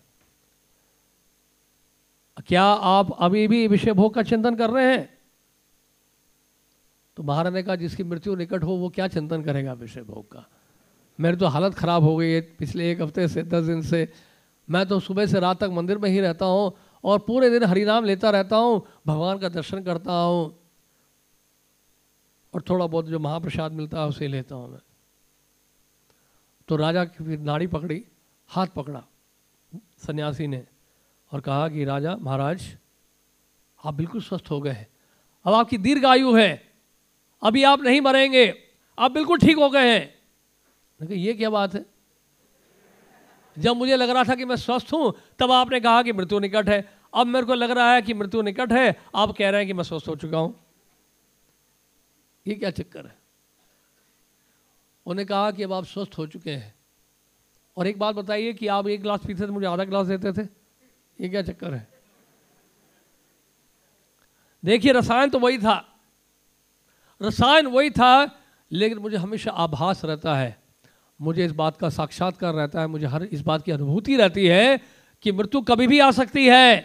A: क्या आप अभी भी विषय भोग का चिंतन कर रहे हैं? तो महाराज ने कहा जिसकी मृत्यु निकट हो, वो क्या चिंतन करेगा विषय भोग का? मेरी तो हालत ख़राब हो गई है, पिछले एक हफ़्ते से, दस दिन से। मैं तो सुबह से रात तक मंदिर में ही रहता हूँ और पूरे दिन हरिनाम लेता रहता हूँ, भगवान का दर्शन करता हूँ। और थोड़ा बहुत जो महाप्रसाद मिलता है, उसे लेता हूँ मैं। तो राजा की फिर नाड़ी पकड़ी, हाथ पकड़ा, सन्यासी ने और कहा कि राजा, महाराज, आप बिल्कुल स्वस्थ हो गए हैं। अब आपकी दीर्घ आयु है। अभी आप नहीं मरेंगे। आप बिल्कुल ठीक हो गए हैं। ये क्या बात है? जब मुझे लग रहा था कि मैं स्वस्थ हूँ, तब आपने कहा कि मृत्यु निकट है। अब मेरे को लग रहा है कि मृत्यु निकट है। आप कह रहे हैं कि मैं स्वस्थ हो चुका हूँ। ये क्या चक्कर है? उन्हें कहा कि अब आप स्वस्थ हो चुके हैं। और एक बात बताइए कि आप एक गिलास पीते थे, मुझे आधा गिलास देते थे। ये क्या चक्कर है? देखिए, रसायन तो वही था। रसायन वही था, लेकिन मुझे हमेशा आभास रहता है। मुझे इस बात का साक्षात्कार रहता है, मुझे हर इस बात की अनुभूति रहती है कि मृत्यु कभी भी आ सकती है।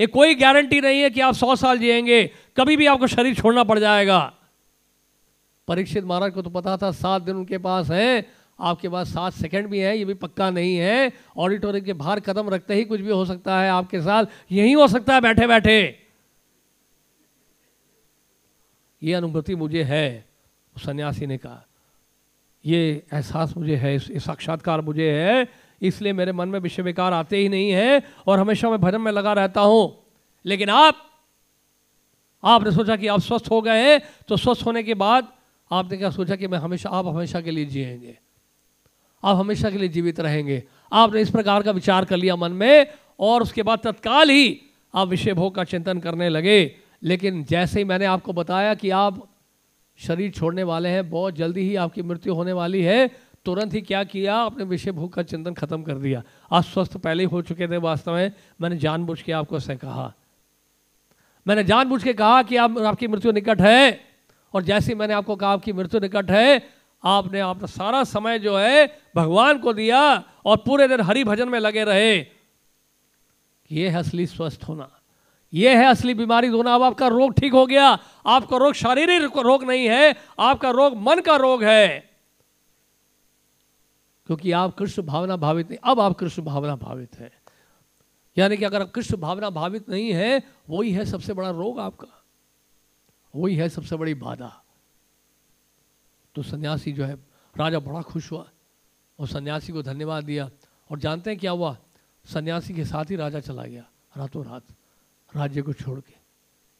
A: ये कोई गारंटी नहीं है कि आप सौ साल जिएँगे, कभी भी आपको शरीर छोड़ना पड़ जाएगा। परीक्षित महाराज को तो पता था, सात दिन उनके पास है, आपके पास सात सेकंड भी है, ये भी पक्का नहीं है। ऑडिटोरियम के बाहर कदम रखते ही कुछ भी हो सकता है आपके साथ, यही हो सकता है बैठे बैठे ये अनुभूति मुझे है सन्यासी ने कहा। ये एहसास मुझे है साक्षात्कार मुझे है, इसलिए मेरे मन में विषय विकार आते ही नहीं है और हमेशा मैं भजन में लगा रहता हूँ। लेकिन आप, आपने सोचा कि आप स्वस्थ हो गए हैं तो स्वस्थ होने के बाद आपने क्या सोचा कि मैं हमेशा, आप हमेशा के लिए जिएँगे? आप हमेशा के लिए जीवित रहेंगे। आपने इस प्रकार का विचार कर लिया मन में और उसके बाद तत्काल ही आप विषय भोग का चिंतन करने लगे। लेकिन जैसे ही मैंने आपको बताया कि आप शरीर छोड़ने वाले हैं, बहुत जल्दी ही आपकी मृत्यु होने वाली है, तुरंत ही क्या किया? आपने विषय भोग का चिंतन खत्म कर दिया। आप स्वस्थ पहले ही हो चुके थे वास्तव में। मैंने जानबूझ के आपको ऐसे कहा। मैंने जानबूझ के कहा कि आप, आपकी मृत्यु निकट है। और जैसे ही मैंने आपको कहा आपकी मृत्यु निकट है, आपने अपना सारा समय जो है भगवान को दिया और पूरे दिन हरि भजन में लगे रहे। ये है असली स्वस्थ होना। ये है असली बीमारी होना अब आपका रोग ठीक हो गया। आपका रोग शारीरिक रोग नहीं है, आपका रोग मन का रोग है। क्योंकि आप कृष्ण भावना भावित नहीं अब आप कृष्ण भावना भावित है। यानी कि अगर आप कृष्ण भावना भावित नहीं है, वही है सबसे बड़ा रोग आपका। वही है सबसे बड़ी बाधा। तो सन्यासी जो है, राजा बड़ा खुश हुआ और सन्यासी को धन्यवाद दिया। और जानते हैं क्या हुआ? सन्यासी के साथ ही राजा चला गया, रातों रात। राज्य को छोड़ के।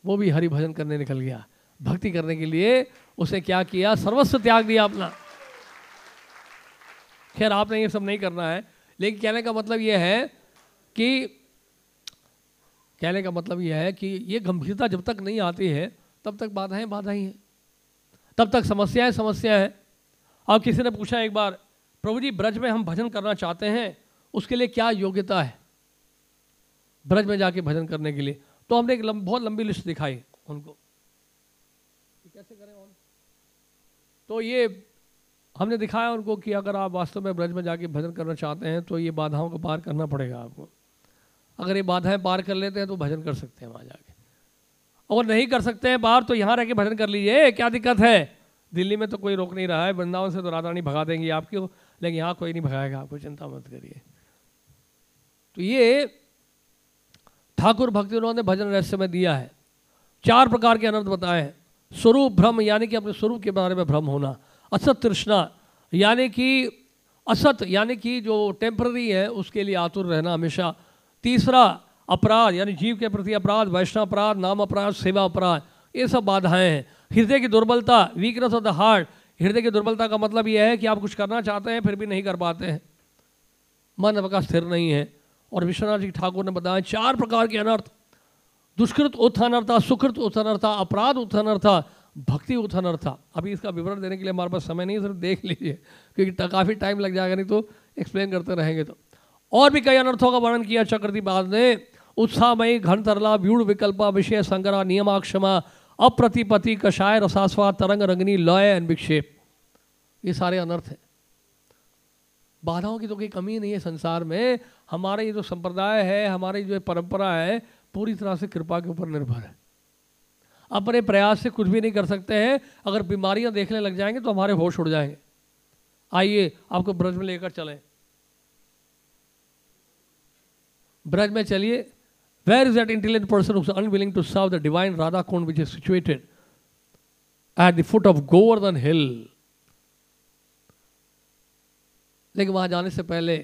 A: वो भी हरि भजन करने निकल गया। भक्ति करने के लिए उसने क्या किया? सर्वस्व त्याग दिया अपना। खैर, आपने ये सब नहीं करना है, लेकिन कहने का मतलब ये है कि, कहने का मतलब यह है कि ये गंभीरता जब तक नहीं आती है, तब तक बाधाएँ बाधा ही। हैं तब तक समस्याएँ समस्या है। और किसी ने पूछा एक बार, प्रभु जी, ब्रज में हम भजन करना चाहते हैं, उसके लिए क्या योग्यता है? ब्रज में जाके भजन करने के लिए। तो हमने एक लंब, बहुत लंबी लिस्ट दिखाई उनको। कैसे करें तो ये हमने दिखाया उनको कि अगर आप वास्तव में ब्रज में जाके भजन करना चाहते हैं तो ये बाधाओं को पार करना पड़ेगा आपको। अगर ये बाधाएँ पार कर लेते हैं तो भजन कर सकते हैं वहाँ जाके। और नहीं कर सकते हैं बाहर तो यहाँ रह के भजन कर लीजिए। क्या दिक्कत है? दिल्ली में तो कोई रोक नहीं रहा है। वृंदावन से तो राधा रानी भगा देंगी आपकी। लेकिन यहाँ कोई नहीं भगाएगा। आपको चिंता मत करिए। तो ये ठाकुर भक्ति उन्होंने भजन रहस्य में दिया है। चार प्रकार के अनर्थ बताए हैं। स्वरूप, भ्रम, यानी कि अपने स्वरूप के बारे में भ्रम होना। असत तृष्णा, यानी कि असत, यानी कि जो टेम्पररी है, उसके लिए आतुर रहना हमेशा। तीसरा, अपराध, यानी जीव के प्रति अपराध, वैष्णव अपराध, नाम अपराध, सेवा अपराध, ये सब बाधाएँ हैं। हृदय की दुर्बलता वीकनेस ऑफ़ द हार्ट हृदय की दुर्बलता का मतलब यह है कि आप कुछ करना चाहते हैं, फिर भी नहीं कर पाते हैं। मन आपका स्थिर नहीं है। और विश्वनाथ जी ठाकुर ने बताया, चार प्रकार के अनर्थ। दुष्कृत उत्थानर्था, सुकृत उत्थानर्था, अपराध उत्थानर्था, भक्ति उत्थानर्था। अभी इसका विवरण देने के लिए हमारे पास समय नहीं सिर्फ़ देख लीजिए, क्योंकि काफ़ी टाइम लग जाएगा, नहीं तो एक्सप्लेन करते रहेंगे तो। और भी कई अनर्थों का वर्णन किया, चक्रवर्ती बाद ने, उत्साहमयी घन तरला व्यूढ़ विकल्पा, विषय संग्रह, नियमाक्षमा अप्रतिपति कषाय रसास्वाद, तरंग रंगनी, लय एंड विक्षेप। ये सारे अनर्थ हैं। बाधाओं की तो कोई कमी नहीं है संसार में। हमारे ये जो संप्रदाय है, हमारी जो परंपरा है, पूरी तरह से कृपा के ऊपर निर्भर है। अपने प्रयास से कुछ भी नहीं कर सकते हैं। अगर बीमारियाँ देखने लग जाएँगे तो हमारे होश उड़ जाएँगे। आइए, आपको ब्रज में लेकर चलें। ब्रज में चलिए। Where is that intelligent person unwilling to serve the divine Radha Kund which is situated at the foot of Govardhan hill लेकिन वहाँ जाने से पहले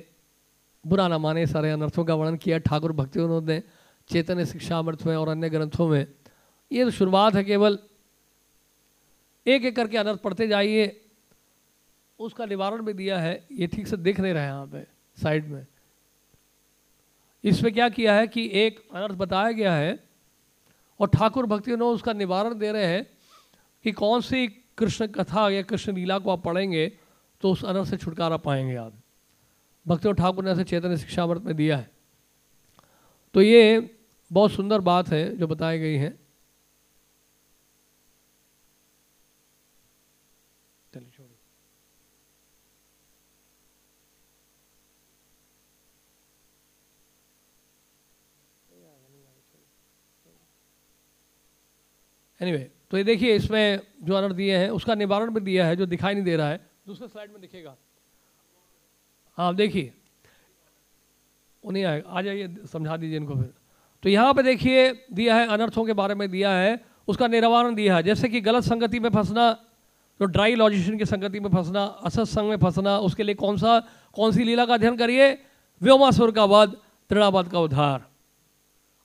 A: बुरा ना माने, सारे अनर्थों का वर्णन किया, ठाकुर भक्ति उन्होंने, चेतन शिक्षा अमृत में और अन्य ग्रंथों में। ये तो शुरुआत है केवल, एक एक करके अनर्थ पढ़ते जाइए, उसका निवारण भी दिया है, ये ठीक से दिख नहीं रहा है यहाँ पे, साइड में। इसमें क्या किया है कि एक अनर्थ बताया गया है, और ठाकुर भक्ति ने उसका निवारण दे रहे हैं कि कौन सी कृष्ण कथा या कृष्ण लीला को आप पढ़ेंगे तो उस अनर्थ से छुटकारा पाएँगे आप भक्ति ठाकुर ने ऐसे चैतन्य शिक्षामृत में दिया है। तो ये बहुत सुंदर बात है जो बताई गई है। एनीवे anyway, तो ये देखिए इसमें जो अनर्थ दिए हैं उसका निवारण भी दिया है जो दिखाई नहीं दे रहा है। दूसरे स्लाइड में दिखेगा। हाँ देखिए। उन्हें आए आ जाइए, समझा दीजिए इनको फिर। तो यहाँ पे देखिए, दिया है अनर्थों के बारे में दिया है, उसका निवारण दिया है। जैसे कि गलत संगति में फंसना तो ड्राई लॉजिशियन की संगति में फंसना, असत संग में फंसना, उसके लिए कौन सा, कौन सी लीला का अध्ययन करिए? व्योमासुर का वध तृणावध का उद्धार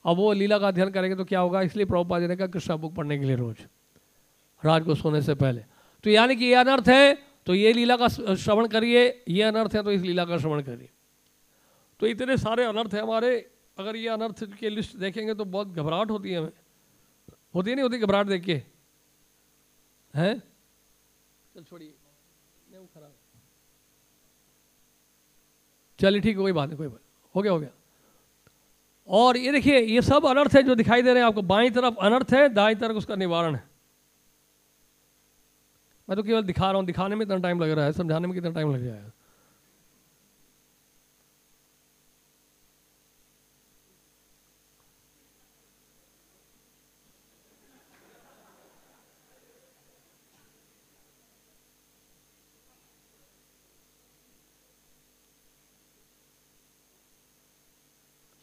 A: अब वो लीला का अध्ययन करेंगे तो क्या होगा? इसलिए प्रभुपा जी ने कहा, कृष्णा बुक पढ़ने के लिए रोज, रात को सोने से पहले। तो यानी कि ये अनर्थ है तो ये लीला का श्रवण करिए, ये अनर्थ है तो इस लीला का श्रवण करिए। तो इतने सारे अनर्थ हैं हमारे, अगर ये अनर्थ की लिस्ट देखेंगे तो बहुत घबराहट होती है हमें। होती है नहीं होती घबराहट देख के? हैं? चल छोड़िए खराब चलिए ठीक है, कोई बात नहीं, कोई बात हो गया हो गया। और ये देखिए, ये सब अनर्थ है जो दिखाई दे रहे हैं आपको। बाई तरफ़ अनर्थ है, दाई तरफ़ उसका निवारण है। मैं तो केवल दिखा रहा हूँ, दिखाने में इतना टाइम लग रहा है, समझाने में कितना टाइम लग जाएगा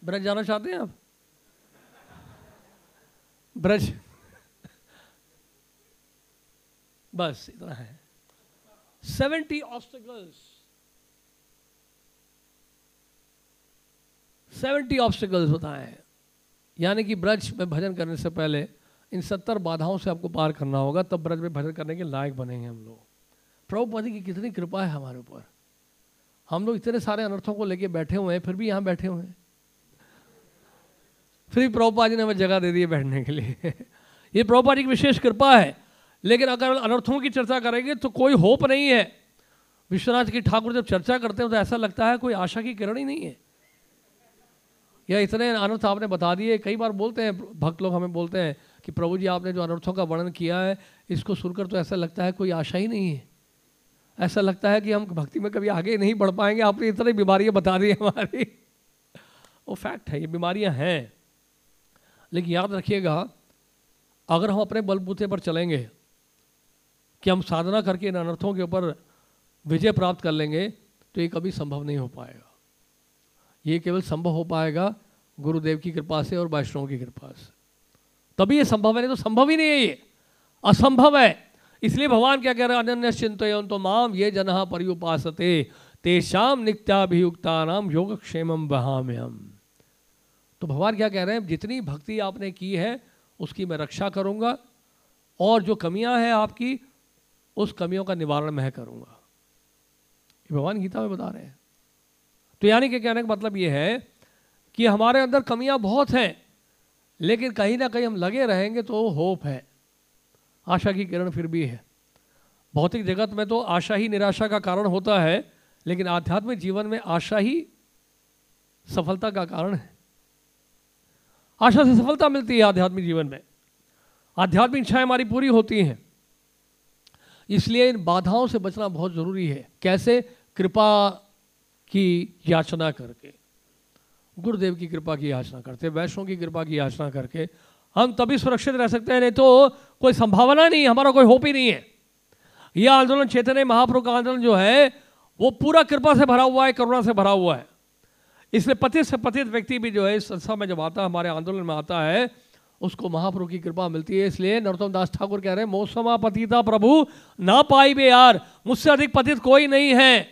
A: ब्रज जाना चाहते हैं आप? ब्रज बस, इतना है। सेवेंटी ऑब्स्टिकल्स सेवेंटी ऑब्स्टिकल्स बताए। हैं यानी कि ब्रज में भजन करने से पहले इन सत्तर बाधाओं से आपको पार करना होगा, तब ब्रज में भजन करने के लायक बनेंगे हम लोग। प्रभुपति की कितनी कृपा है हमारे ऊपर। हम लोग इतने सारे अनर्थों को लेके बैठे हुए हैं, फिर भी यहाँ बैठे हुए हैं। फिर भी प्रभुपा जी ने हमें जगह दे दी है बैठने के लिए। ये प्रभुपा जी की विशेष कृपा है। लेकिन अगर अनर्थों की चर्चा करेंगे तो कोई होप नहीं है। विश्वनाथ की ठाकुर जब चर्चा करते हैं तो ऐसा लगता है कोई आशा की किरण ही नहीं है। या इतने अनर्थ आपने बता दिए, कई बार बोलते हैं, भक्त लोग हमें बोलते हैं कि प्रभु जी आपने जो अनर्थों का वर्णन किया है, इसको सुनकर तो ऐसा लगता है कोई आशा ही नहीं है। ऐसा लगता है कि हम भक्ति में कभी आगे नहीं बढ़ पाएँगे। आपने इतनी बीमारियाँ बता दी हमारी। वो फैक्ट है, ये बीमारियाँ हैं। लेकिन याद रखिएगा, अगर हम अपने बलबूते पर चलेंगे कि हम साधना करके इन अनर्थों के ऊपर विजय प्राप्त कर लेंगे तो ये कभी संभव नहीं हो पाएगा। ये केवल संभव हो पाएगा गुरुदेव की कृपा से और वैष्णव की कृपा से। तभी ये संभव है, नहीं तो संभव ही नहीं है ये। असंभव है। इसलिए भगवान क्या कह रहे हैं? अनन्य चिंतन तो माम ये जन पर्युपासते तेषाम नित्याभियुक्ता नाम योगक्षेम हम। तो भगवान क्या कह रहे हैं? जितनी भक्ति आपने की है, उसकी मैं रक्षा करूँगा, और जो कमियाँ हैं आपकी उस कमियों का निवारण मैं करूँगा। ये भगवान गीता में बता रहे हैं। तो यानी कि कहने का मतलब ये है कि हमारे अंदर कमियाँ बहुत हैं, लेकिन कहीं ना कहीं हम लगे रहेंगे तो होप है। आशा की किरण फिर भी है। भौतिक जगत में तो आशा ही निराशा का कारण होता है, लेकिन आध्यात्मिक जीवन में आशा ही सफलता का कारण है। आशा से सफलता मिलती है आध्यात्मिक जीवन में। आध्यात्मिक इच्छाएँ हमारी पूरी होती हैं। इसलिए इन बाधाओं से बचना बहुत ज़रूरी है। कैसे? कृपा की याचना करके। गुरुदेव की कृपा की याचना करते वैष्णव की कृपा की याचना करके हम तभी सुरक्षित रह सकते हैं, नहीं तो कोई संभावना नहीं, हमारा कोई होप ही नहीं है। यह आंदोलन चेतन महाप्रभु का आंदोलन जो है, वो पूरा कृपा से भरा हुआ है, करुणा से भरा हुआ है। इसलिए पतित से पतित व्यक्ति भी जो है इस संस्था में जब आता है हमारे आंदोलन में आता है उसको महाप्रभु की कृपा मिलती है। इसलिए नरोत्तम दास ठाकुर कह रहे हैं, मौसमा पतिता प्रभु, ना पाई बे यार, मुझसे अधिक पतित कोई नहीं है।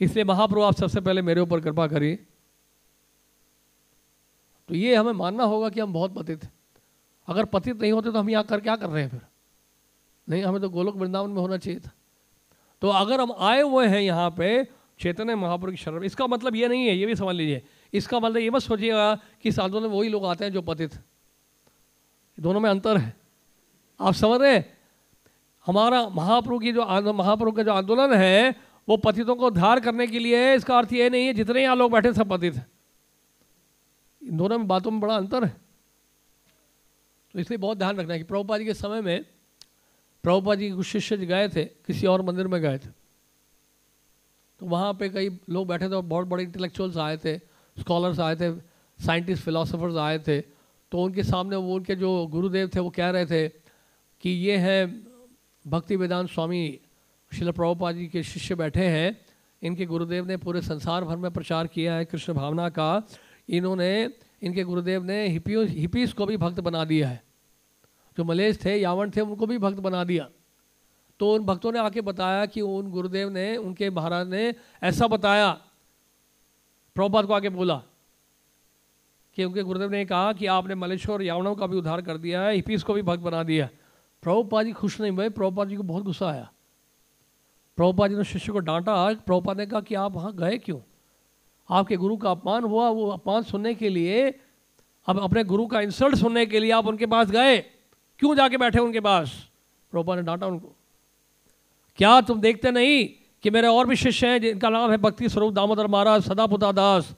A: इसलिए महाप्रभु, आप सबसे पहले मेरे ऊपर कृपा करिए। तो ये हमें मानना होगा कि हम बहुत पतित हैं। अगर पतित नहीं होते तो हम यहाँ कर क्या कर रहे हैं फिर? नहीं, हमें तो गोलोक वृंदावन में होना चाहिए था। तो अगर हम आए हुए हैं यहाँ पे चैतन्य महापुरुष की शरण इसका मतलब ये नहीं है, ये भी समझ लीजिए। इसका मतलब ये मत सोचिएगा कि आंदोलन में वही लोग आते हैं जो पतित दोनों में अंतर है। आप समझ रहे हैं? हमारा महाप्रभु की जो महाप्रभु का जो आंदोलन है, वो पतितों को उद्धार करने के लिए इसका अर्थ ये नहीं है, जितने यहाँ लोग बैठे सब पतित हैं। इन दोनों में बातों में बड़ा अंतर है। तो इसलिए बहुत ध्यान रखना है कि प्रभुपा जी के समय में प्रभुपा जी कुछ शिष्य गए थे, किसी और मंदिर में गए थे। तो वहाँ पे कई लोग बैठे थे और बहुत बड़े इंटेलेक्चुअल्स आए थे स्कॉलर्स आए थे साइंटिस्ट फिलोसोफर्स आए थे। तो उनके सामने वो उनके जो गुरुदेव थे, वो कह रहे थे कि ये हैं भक्ति वेदांत स्वामी शिल प्रभुपा जी के शिष्य बैठे हैं। इनके गुरुदेव ने पूरे संसार भर में प्रचार किया है कृष्ण भावना का। इन्होंने, इनके गुरुदेव ने हिपियो, हिपीस को भी भक्त बना दिया है। जो मलेश थे, यावन थे, उनको भी भक्त बना दिया। तो उन भक्तों ने आके बताया कि उन गुरुदेव ने, उनके महाराज ने ऐसा बताया। प्रभुपाद को आके बोला कि उनके गुरुदेव ने कहा कि आपने मलेश्वर यावनों का भी उद्धार कर दिया है हिपीस को भी भक्त बना दिया प्रभुपा जी खुश नहीं हुए प्रभुपा जी को बहुत गुस्सा आया। प्रभुपा जी ने शिष्य को डांटा प्रभुपा ने कहा कि आप वहाँ गए क्यों? आपके गुरु का अपमान हुआ, वो अपमान सुनने के लिए, अब अपने गुरु का इंसल्ट सुनने के लिए आप उनके पास गए। क्यों जाके बैठे उनके पास? प्रभुपा ने डांटा उनको। क्या तुम देखते नहीं कि मेरे और भी शिष्य हैं, जिनका नाम है भक्ति स्वरूप दामोदर महाराज, सदापुता दास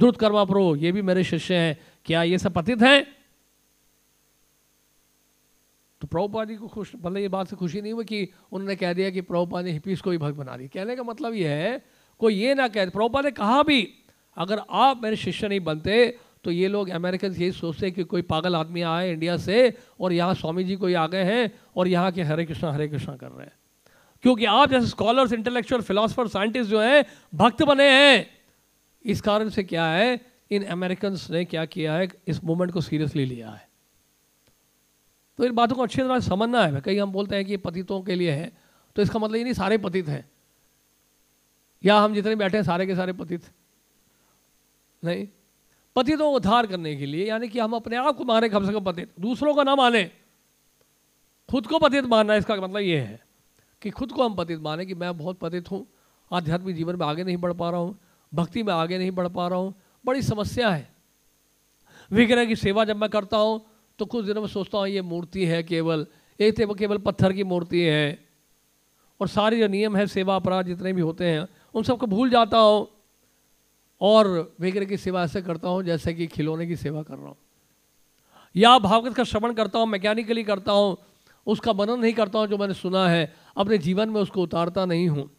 A: द्रुत कर्मा प्रो ये भी मेरे शिष्य हैं। क्या ये सब पतित हैं? तो प्रभुपा जी को खुश मतलब ये बात से खुशी नहीं हुई कि उन्होंने कह दिया कि प्रभुपा ने हिपीस को भी भक्त बना दी कहने का मतलब ये है, कोई ये ना कह प्रभुपा ने कहा भी, अगर आप मेरे शिष्य नहीं बनते तो ये लोग अमेरिकन यही सोचते कि कोई पागल आदमी आए इंडिया से और यहाँ स्वामी जी कोई आ गए हैं और यहाँ के हरे कृष्णा हरे कृष्णा कर रहे हैं। क्योंकि आप जैसे स्कॉलर्स इंटेलेक्चुअल फिलोसफर साइंटिस्ट जो हैं, भक्त बने हैं। इस कारण से क्या है? इन अमेरिकन ने क्या किया है? इस मूवमेंट को सीरियसली लिया है। तो इन बातों को अच्छी तरह समझना है। कहीं हम बोलते हैं कि पतितों के लिए है। तो इसका मतलब ये नहीं सारे पतित हैं। या हम जितने बैठे हैं, सारे के सारे पतित? नहीं। पतितों को उद्धार करने के लिए, यानी कि हम अपने आप को माने, कम से कम पतित। दूसरों का ना माने। खुद को पतित मानना इसका मतलब ये है कि खुद को हम पतित माने कि मैं बहुत पतित हूँ, आध्यात्मिक जीवन में आगे नहीं बढ़ पा रहा हूँ। भक्ति में आगे नहीं बढ़ पा रहा हूँ। बड़ी समस्या है। विग्रह की सेवा जब मैं करता हूँ तो कुछ दिनों में सोचता हूँ, ये मूर्ति है केवल एक तो केवल पत्थर की मूर्ति है। और सारे जो नियम है, सेवा, अपराध जितने भी होते हैं, उन सबको भूल जाता हूँ। और विग्रह की सेवा ऐसे करता हूँ, जैसे कि खिलौने की सेवा कर रहा हूँ। या भागवत का श्रवण करता हूँ, मैकेनिकली करता हूँ, उसका मनन नहीं करता हूँ, जो मैंने सुना है, अपने जीवन में उसको उतारता नहीं हूँ।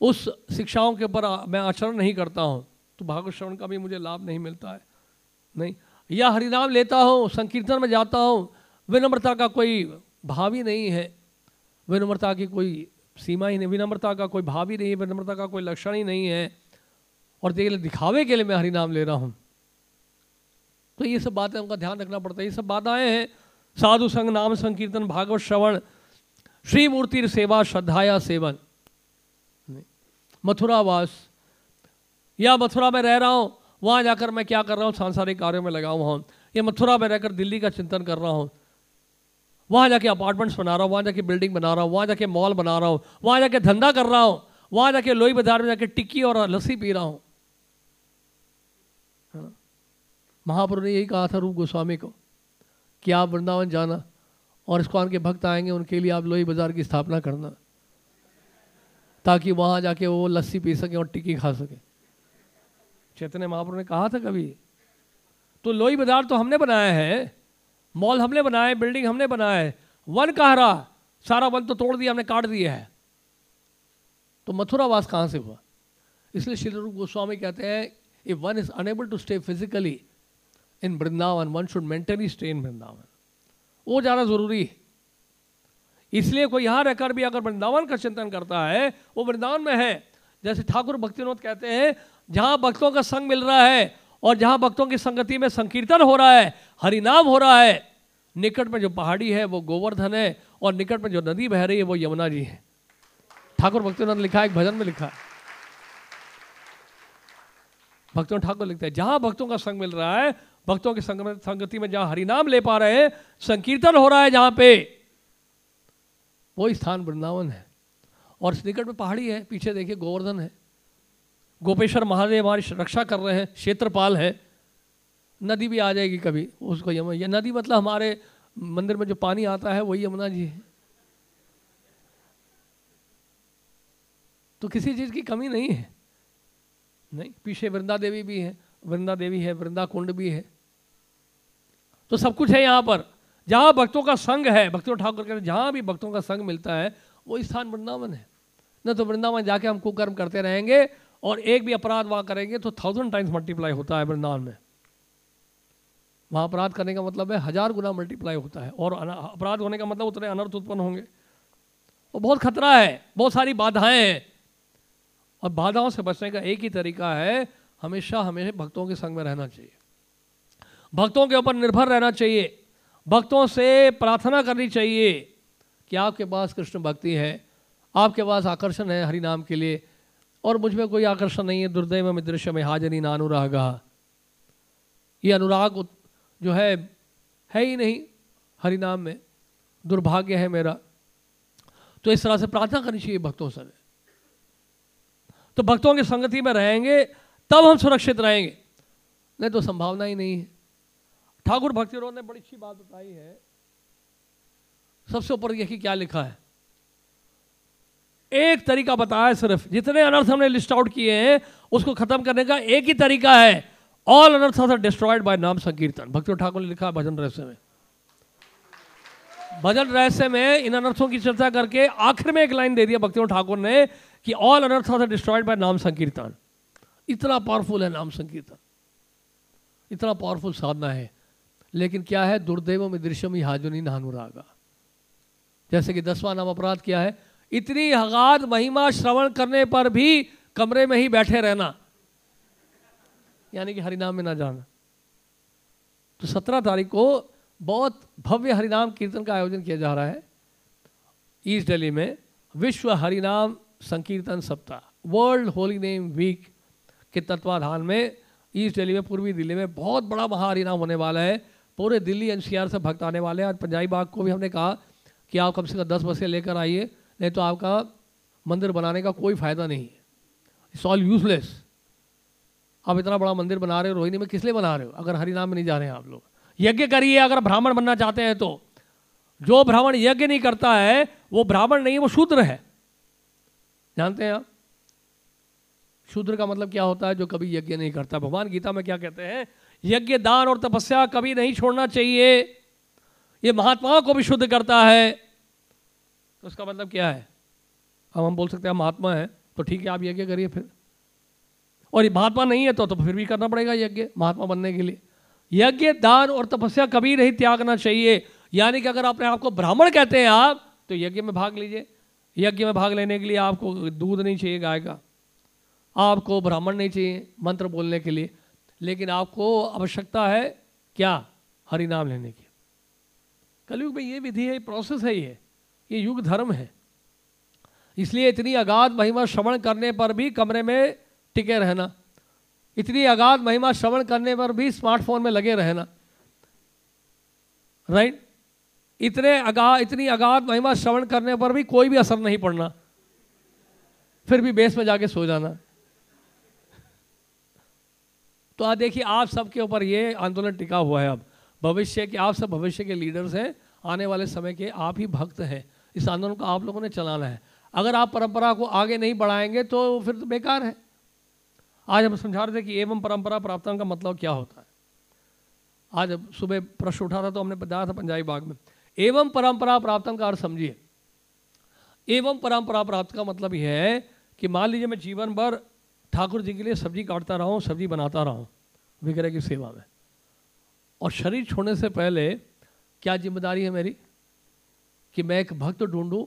A: उस शिक्षाओं के ऊपर मैं आचरण नहीं करता हूँ तो भागवत श्रवण का भी मुझे लाभ नहीं मिलता है। नहीं, या हरिनाम लेता हूँ, संकीर्तन में जाता हूँ, विनम्रता का कोई भाव ही नहीं है। विनम्रता की कोई सीमा ही नहीं, विनम्रता का कोई भाव ही नहीं है, विनम्रता का कोई लक्षण ही नहीं है। और देख दिखावे के लिए मैं हरिनाम ले रहा हूँ। तो ये सब बातें उनका ध्यान रखना पड़ता है। ये सब बातें हैं। साधु संग, नाम संकीर्तन भागवत श्रवण श्री मूर्ति सेवा श्रद्धाया सेवन। मथुरावास। या मथुरा में रह रहा हूँ, वहाँ जाकर मैं क्या कर रहा हूँ, सांसारिक कार्यों में लगा हुआ हूँ। या मथुरा में रहकर दिल्ली का चिंतन कर रहा हूँ। वहाँ जाके अपार्टमेंट्स बना रहा हूँ, वहाँ जाके बिल्डिंग बना रहा हूँ, वहाँ जाके मॉल बना रहा हूँ, वहाँ जाके धंधा कर रहा हूँ, वहाँ जाके लोही बाज़ार में जाके टिक्की और लस्सी पी रहा हूँ। है। ना? महाप्रभु ने यही कहा था रूप गोस्वामी को कि आप वृंदावन जाना और इस्कॉन के भक्त आएँगे, उनके लिए आप लोही बाज़ार की स्थापना करना। ताकि वहाँ जाके वो लस्सी पी सके और टिक्की खा सके। चैतन्य महाप्रभु ने कहा था कभी तो लोही बाज़ार तो हमने बनाया है, मॉल हमने बनाया बिल्डिंग हमने बनाया है, वन कह रहा, सारा वन तो तोड़ दिया, हमने काट दिया है। तो मथुरावास कहाँ से हुआ? इसलिए श्री रूप गोस्वामी कहते हैं if one is unable to stay physically in Vrindavan one should mentally stay in Vrindavan वो ज़्यादा ज़रूरी है। इसलिए कोई यहाँ रहकर भी अगर वृंदावन का चिंतन करता है, वो वृंदावन में है। जैसे ठाकुर भक्तिनोद कहते हैं, जहाँ भक्तों का संग मिल रहा है और जहाँ भक्तों की संगति में संकीर्तन हो रहा है, हरिनाम हो रहा है, निकट में जो पहाड़ी है, वो गोवर्धन है और निकट में जो नदी बह रही है, वो यमुना जी है। ठाकुर भक्तिनोद ने लिखा है एक भजन में लिखा। है भक्तों ठाकुर लिखते हैं, जहाँ भक्तों का संग मिल रहा है, भक्तों की संगति में जहाँ हरिनाम ले पा रहे हैं, संकीर्तन हो रहा है जहाँ पे। वो स्थान वृंदावन है। और निकट में पहाड़ी है, पीछे देखिए गोवर्धन है। गोपेश्वर महादेव हमारी रक्षा कर रहे हैं, क्षेत्रपाल है। नदी भी आ जाएगी कभी उसको यमुना ये नदी मतलब हमारे मंदिर में जो पानी आता है, वही यमुना जी है। तो किसी चीज़ की कमी नहीं है। नहीं, पीछे वृंदा देवी भी है, वृंदा देवी है, वृंदा कुंड भी है। तो सब कुछ है यहाँ पर। जहाँ भक्तों का संग है, भक्तों ठाकुर के जहाँ भी भक्तों का संग मिलता है, वो स्थान वृंदावन है। न तो वृंदावन जाके हम कुकर्म करते रहेंगे और एक भी अपराध वहाँ करेंगे तो थाउज़ेंड टाइम्स मल्टीप्लाई होता है वृंदावन में। वहाँ अपराध करने का मतलब है हज़ार गुना मल्टीप्लाई होता है और अपराध होने का मतलब उतने अनर्थ उत्पन्न होंगे। और बहुत खतरा है, बहुत सारी बाधाएँ हैं। और बाधाओं से बचने का एक ही तरीका है, हमेशा हमें भक्तों के संग में रहना चाहिए। भक्तों के ऊपर निर्भर रहना चाहिए। भक्तों से प्रार्थना करनी चाहिए कि आपके पास कृष्ण भक्ति है, आपके पास आकर्षण है हरि नाम के लिए, और मुझमें कोई आकर्षण नहीं है दुर्दैव में दृश्य में हाजरी नानुरागा ये अनुराग जो है है ही नहीं हरि नाम में, दुर्भाग्य है मेरा। तो इस तरह से प्रार्थना करनी चाहिए भक्तों से। तो भक्तों की संगति में रहेंगे, तब हम सुरक्षित रहेंगे। नहीं तो संभावना ही नहीं है। ठाकुर भक्ति ने बड़ी अच्छी बात बताई है। सबसे ऊपर देखिए क्या लिखा है। एक तरीका बताया सिर्फ़, जितने अनर्थ हमने लिस्ट आउट किए हैं, उसको खत्म करने का एक ही तरीका है। ऑल अनर्थ आर डिस्ट्रॉयड बाय नाम संकीर्तन। भक्ति ठाकुर ने लिखा भजन रहस्य में। भजन रहस्य में इन अनर्थों की चर्चा करके आखिर में एक लाइन दे दिया भक्ति ठाकुर ने कि ऑल अनर्थ आर डिस्ट्रॉयड बाय नाम संकीर्तन। इतना पावरफुल है नाम संकीर्तन। इतना पावरफुल साधना है। लेकिन क्या है? दुर्दैव में दृश्यम ही हाजुनी नानुरागा जैसे कि दसवां नाम अपराध क्या है? इतनी हगात महिमा श्रवण करने पर भी कमरे में ही बैठे रहना। यानी कि हरिनाम में ना जाना। तो सत्रह तारीख को बहुत भव्य हरिनाम कीर्तन का आयोजन किया जा रहा है। ईस्ट दिल्ली में विश्व हरिनाम संकीर्तन सप्ताह, वर्ल्ड होली नेम वीक के तत्वाधान में ईस्ट दिल्ली में, पूर्वी दिल्ली में बहुत बड़ा महा हरिनाम होने वाला है। पूरे दिल्ली एनसीआर से भक्त आने वाले हैं। आज पंजाबी बाग को भी हमने कहा कि आप कम से कम दस बसे लेकर आइए, नहीं तो आपका मंदिर बनाने का कोई फ़ायदा नहीं है। इट्स ऑल यूजलेस आप इतना बड़ा मंदिर बना रहे हो, रोहिणी, में किस लिए बना रहे हो? अगर हरिनाम में नहीं जा रहे हैं आप लोग। यज्ञ करिए, अगर ब्राह्मण बनना चाहते हैं तो। जो ब्राह्मण यज्ञ नहीं करता है, वो ब्राह्मण नहीं, वो शूद्र है। जानते हैं आप? शूद्र का मतलब क्या होता है? जो कभी यज्ञ नहीं करता। भगवान गीता में क्या कहते हैं? यज्ञ दान और तपस्या कभी नहीं छोड़ना चाहिए। ये महात्माओं को भी शुद्ध करता है। तो उसका मतलब क्या है? अब हम बोल सकते हैं महात्मा है तो ठीक है, आप यज्ञ करिए फिर। और ये महात्मा नहीं है तो तो फिर भी करना पड़ेगा यज्ञ, महात्मा बनने के लिए। यज्ञ दान और तपस्या कभी नहीं त्यागना चाहिए। यानी कि अगर अपने आप को ब्राह्मण कहते हैं आप तो यज्ञ में भाग लीजिए। यज्ञ में भाग लेने के लिए आपको दूध नहीं चाहिए, गाय का। आपको ब्राह्मण नहीं चाहिए, मंत्र बोलने के लिए। लेकिन आपको आवश्यकता है क्या? हरि नाम लेने की। कलयुग में ये विधि है प्रोसेस है ये ये युग धर्म है। इसलिए इतनी अगाध महिमा श्रवण करने पर भी कमरे में टिके रहना, इतनी अगाध महिमा श्रवण करने पर भी स्मार्टफ़ोन में लगे रहना राइट इतने अगा, इतनी अगाध महिमा श्रवण करने पर भी कोई भी असर नहीं पड़ना, फिर भी बेस में जाके सो जाना। तो आज देखिए, आप सबके ऊपर ये आंदोलन टिका हुआ है अब। भविष्य के, आप सब भविष्य के लीडर्स हैं, आने वाले समय के आप ही भक्त हैं। इस आंदोलन को आप लोगों ने चलाना है। अगर आप परंपरा को आगे नहीं बढ़ाएँगे तो फिर तो बेकार है। आज हम समझा रहे थे कि एवं परंपरा प्राप्तन का मतलब क्या होता है। आज सुबह प्रश्न उठा था तो हमने बताया था पंजाबी बाग में। एवं परंपरा प्राप्तन का अर्थ समझिए। एवं परंपरा प्राप्त का मतलब यह है कि मान लीजिए मैं जीवन भर ठाकुर जी के लिए सब्ज़ी काटता रहा हूँ, सब्ज़ी बनाता रहा हूँ, विग्रह की सेवा में। और शरीर छोड़ने से पहले क्या ज़िम्मेदारी है मेरी? कि मैं एक भक्त ढूंढूं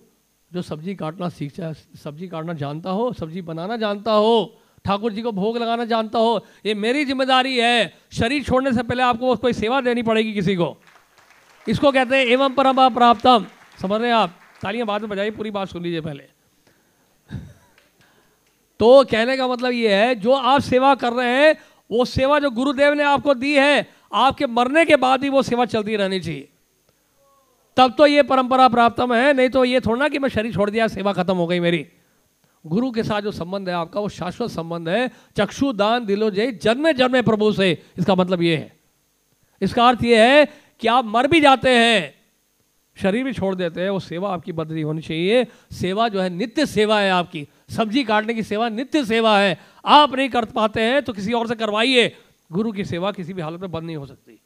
A: जो सब्ज़ी काटना सीख जाए, सब्ज़ी काटना जानता हो, सब्ज़ी बनाना जानता हो, ठाकुर जी को भोग लगाना जानता हो, ये मेरी ज़िम्मेदारी है। शरीर छोड़ने से पहले आपको कोई सेवा देनी पड़ेगी किसी को। इसको कहते हैं एवं परम प्राप्तम समझ रहे हैं आप? तालियाँ बाद में बजाइए, पूरी बात सुन लीजिए पहले। तो कहने का मतलब ये है, जो आप सेवा कर रहे हैं, वो सेवा जो गुरुदेव ने आपको दी है, आपके मरने के बाद ही वो सेवा चलती रहनी चाहिए। तब तो ये परंपरा प्राप्तम है, नहीं तो ये थोड़ा ना कि मैं शरीर छोड़ दिया, सेवा खत्म हो गई मेरी। गुरु के साथ जो संबंध है आपका, वो शाश्वत संबंध है। चक्षु दान दिलो जय, जन्मे जन्मे प्रभु से। इसका मतलब ये है। इसका अर्थ ये है कि आप मर भी जाते हैं, शरीर भी छोड़ देते हैं, वो सेवा आपकी बदली होनी चाहिए। सेवा जो है, नित्य सेवा है आपकी। सब्ज़ी काटने की सेवा नित्य सेवा है। आप नहीं कर पाते हैं तो किसी और से करवाइए। गुरु की सेवा किसी भी हालत में बंद नहीं हो सकती।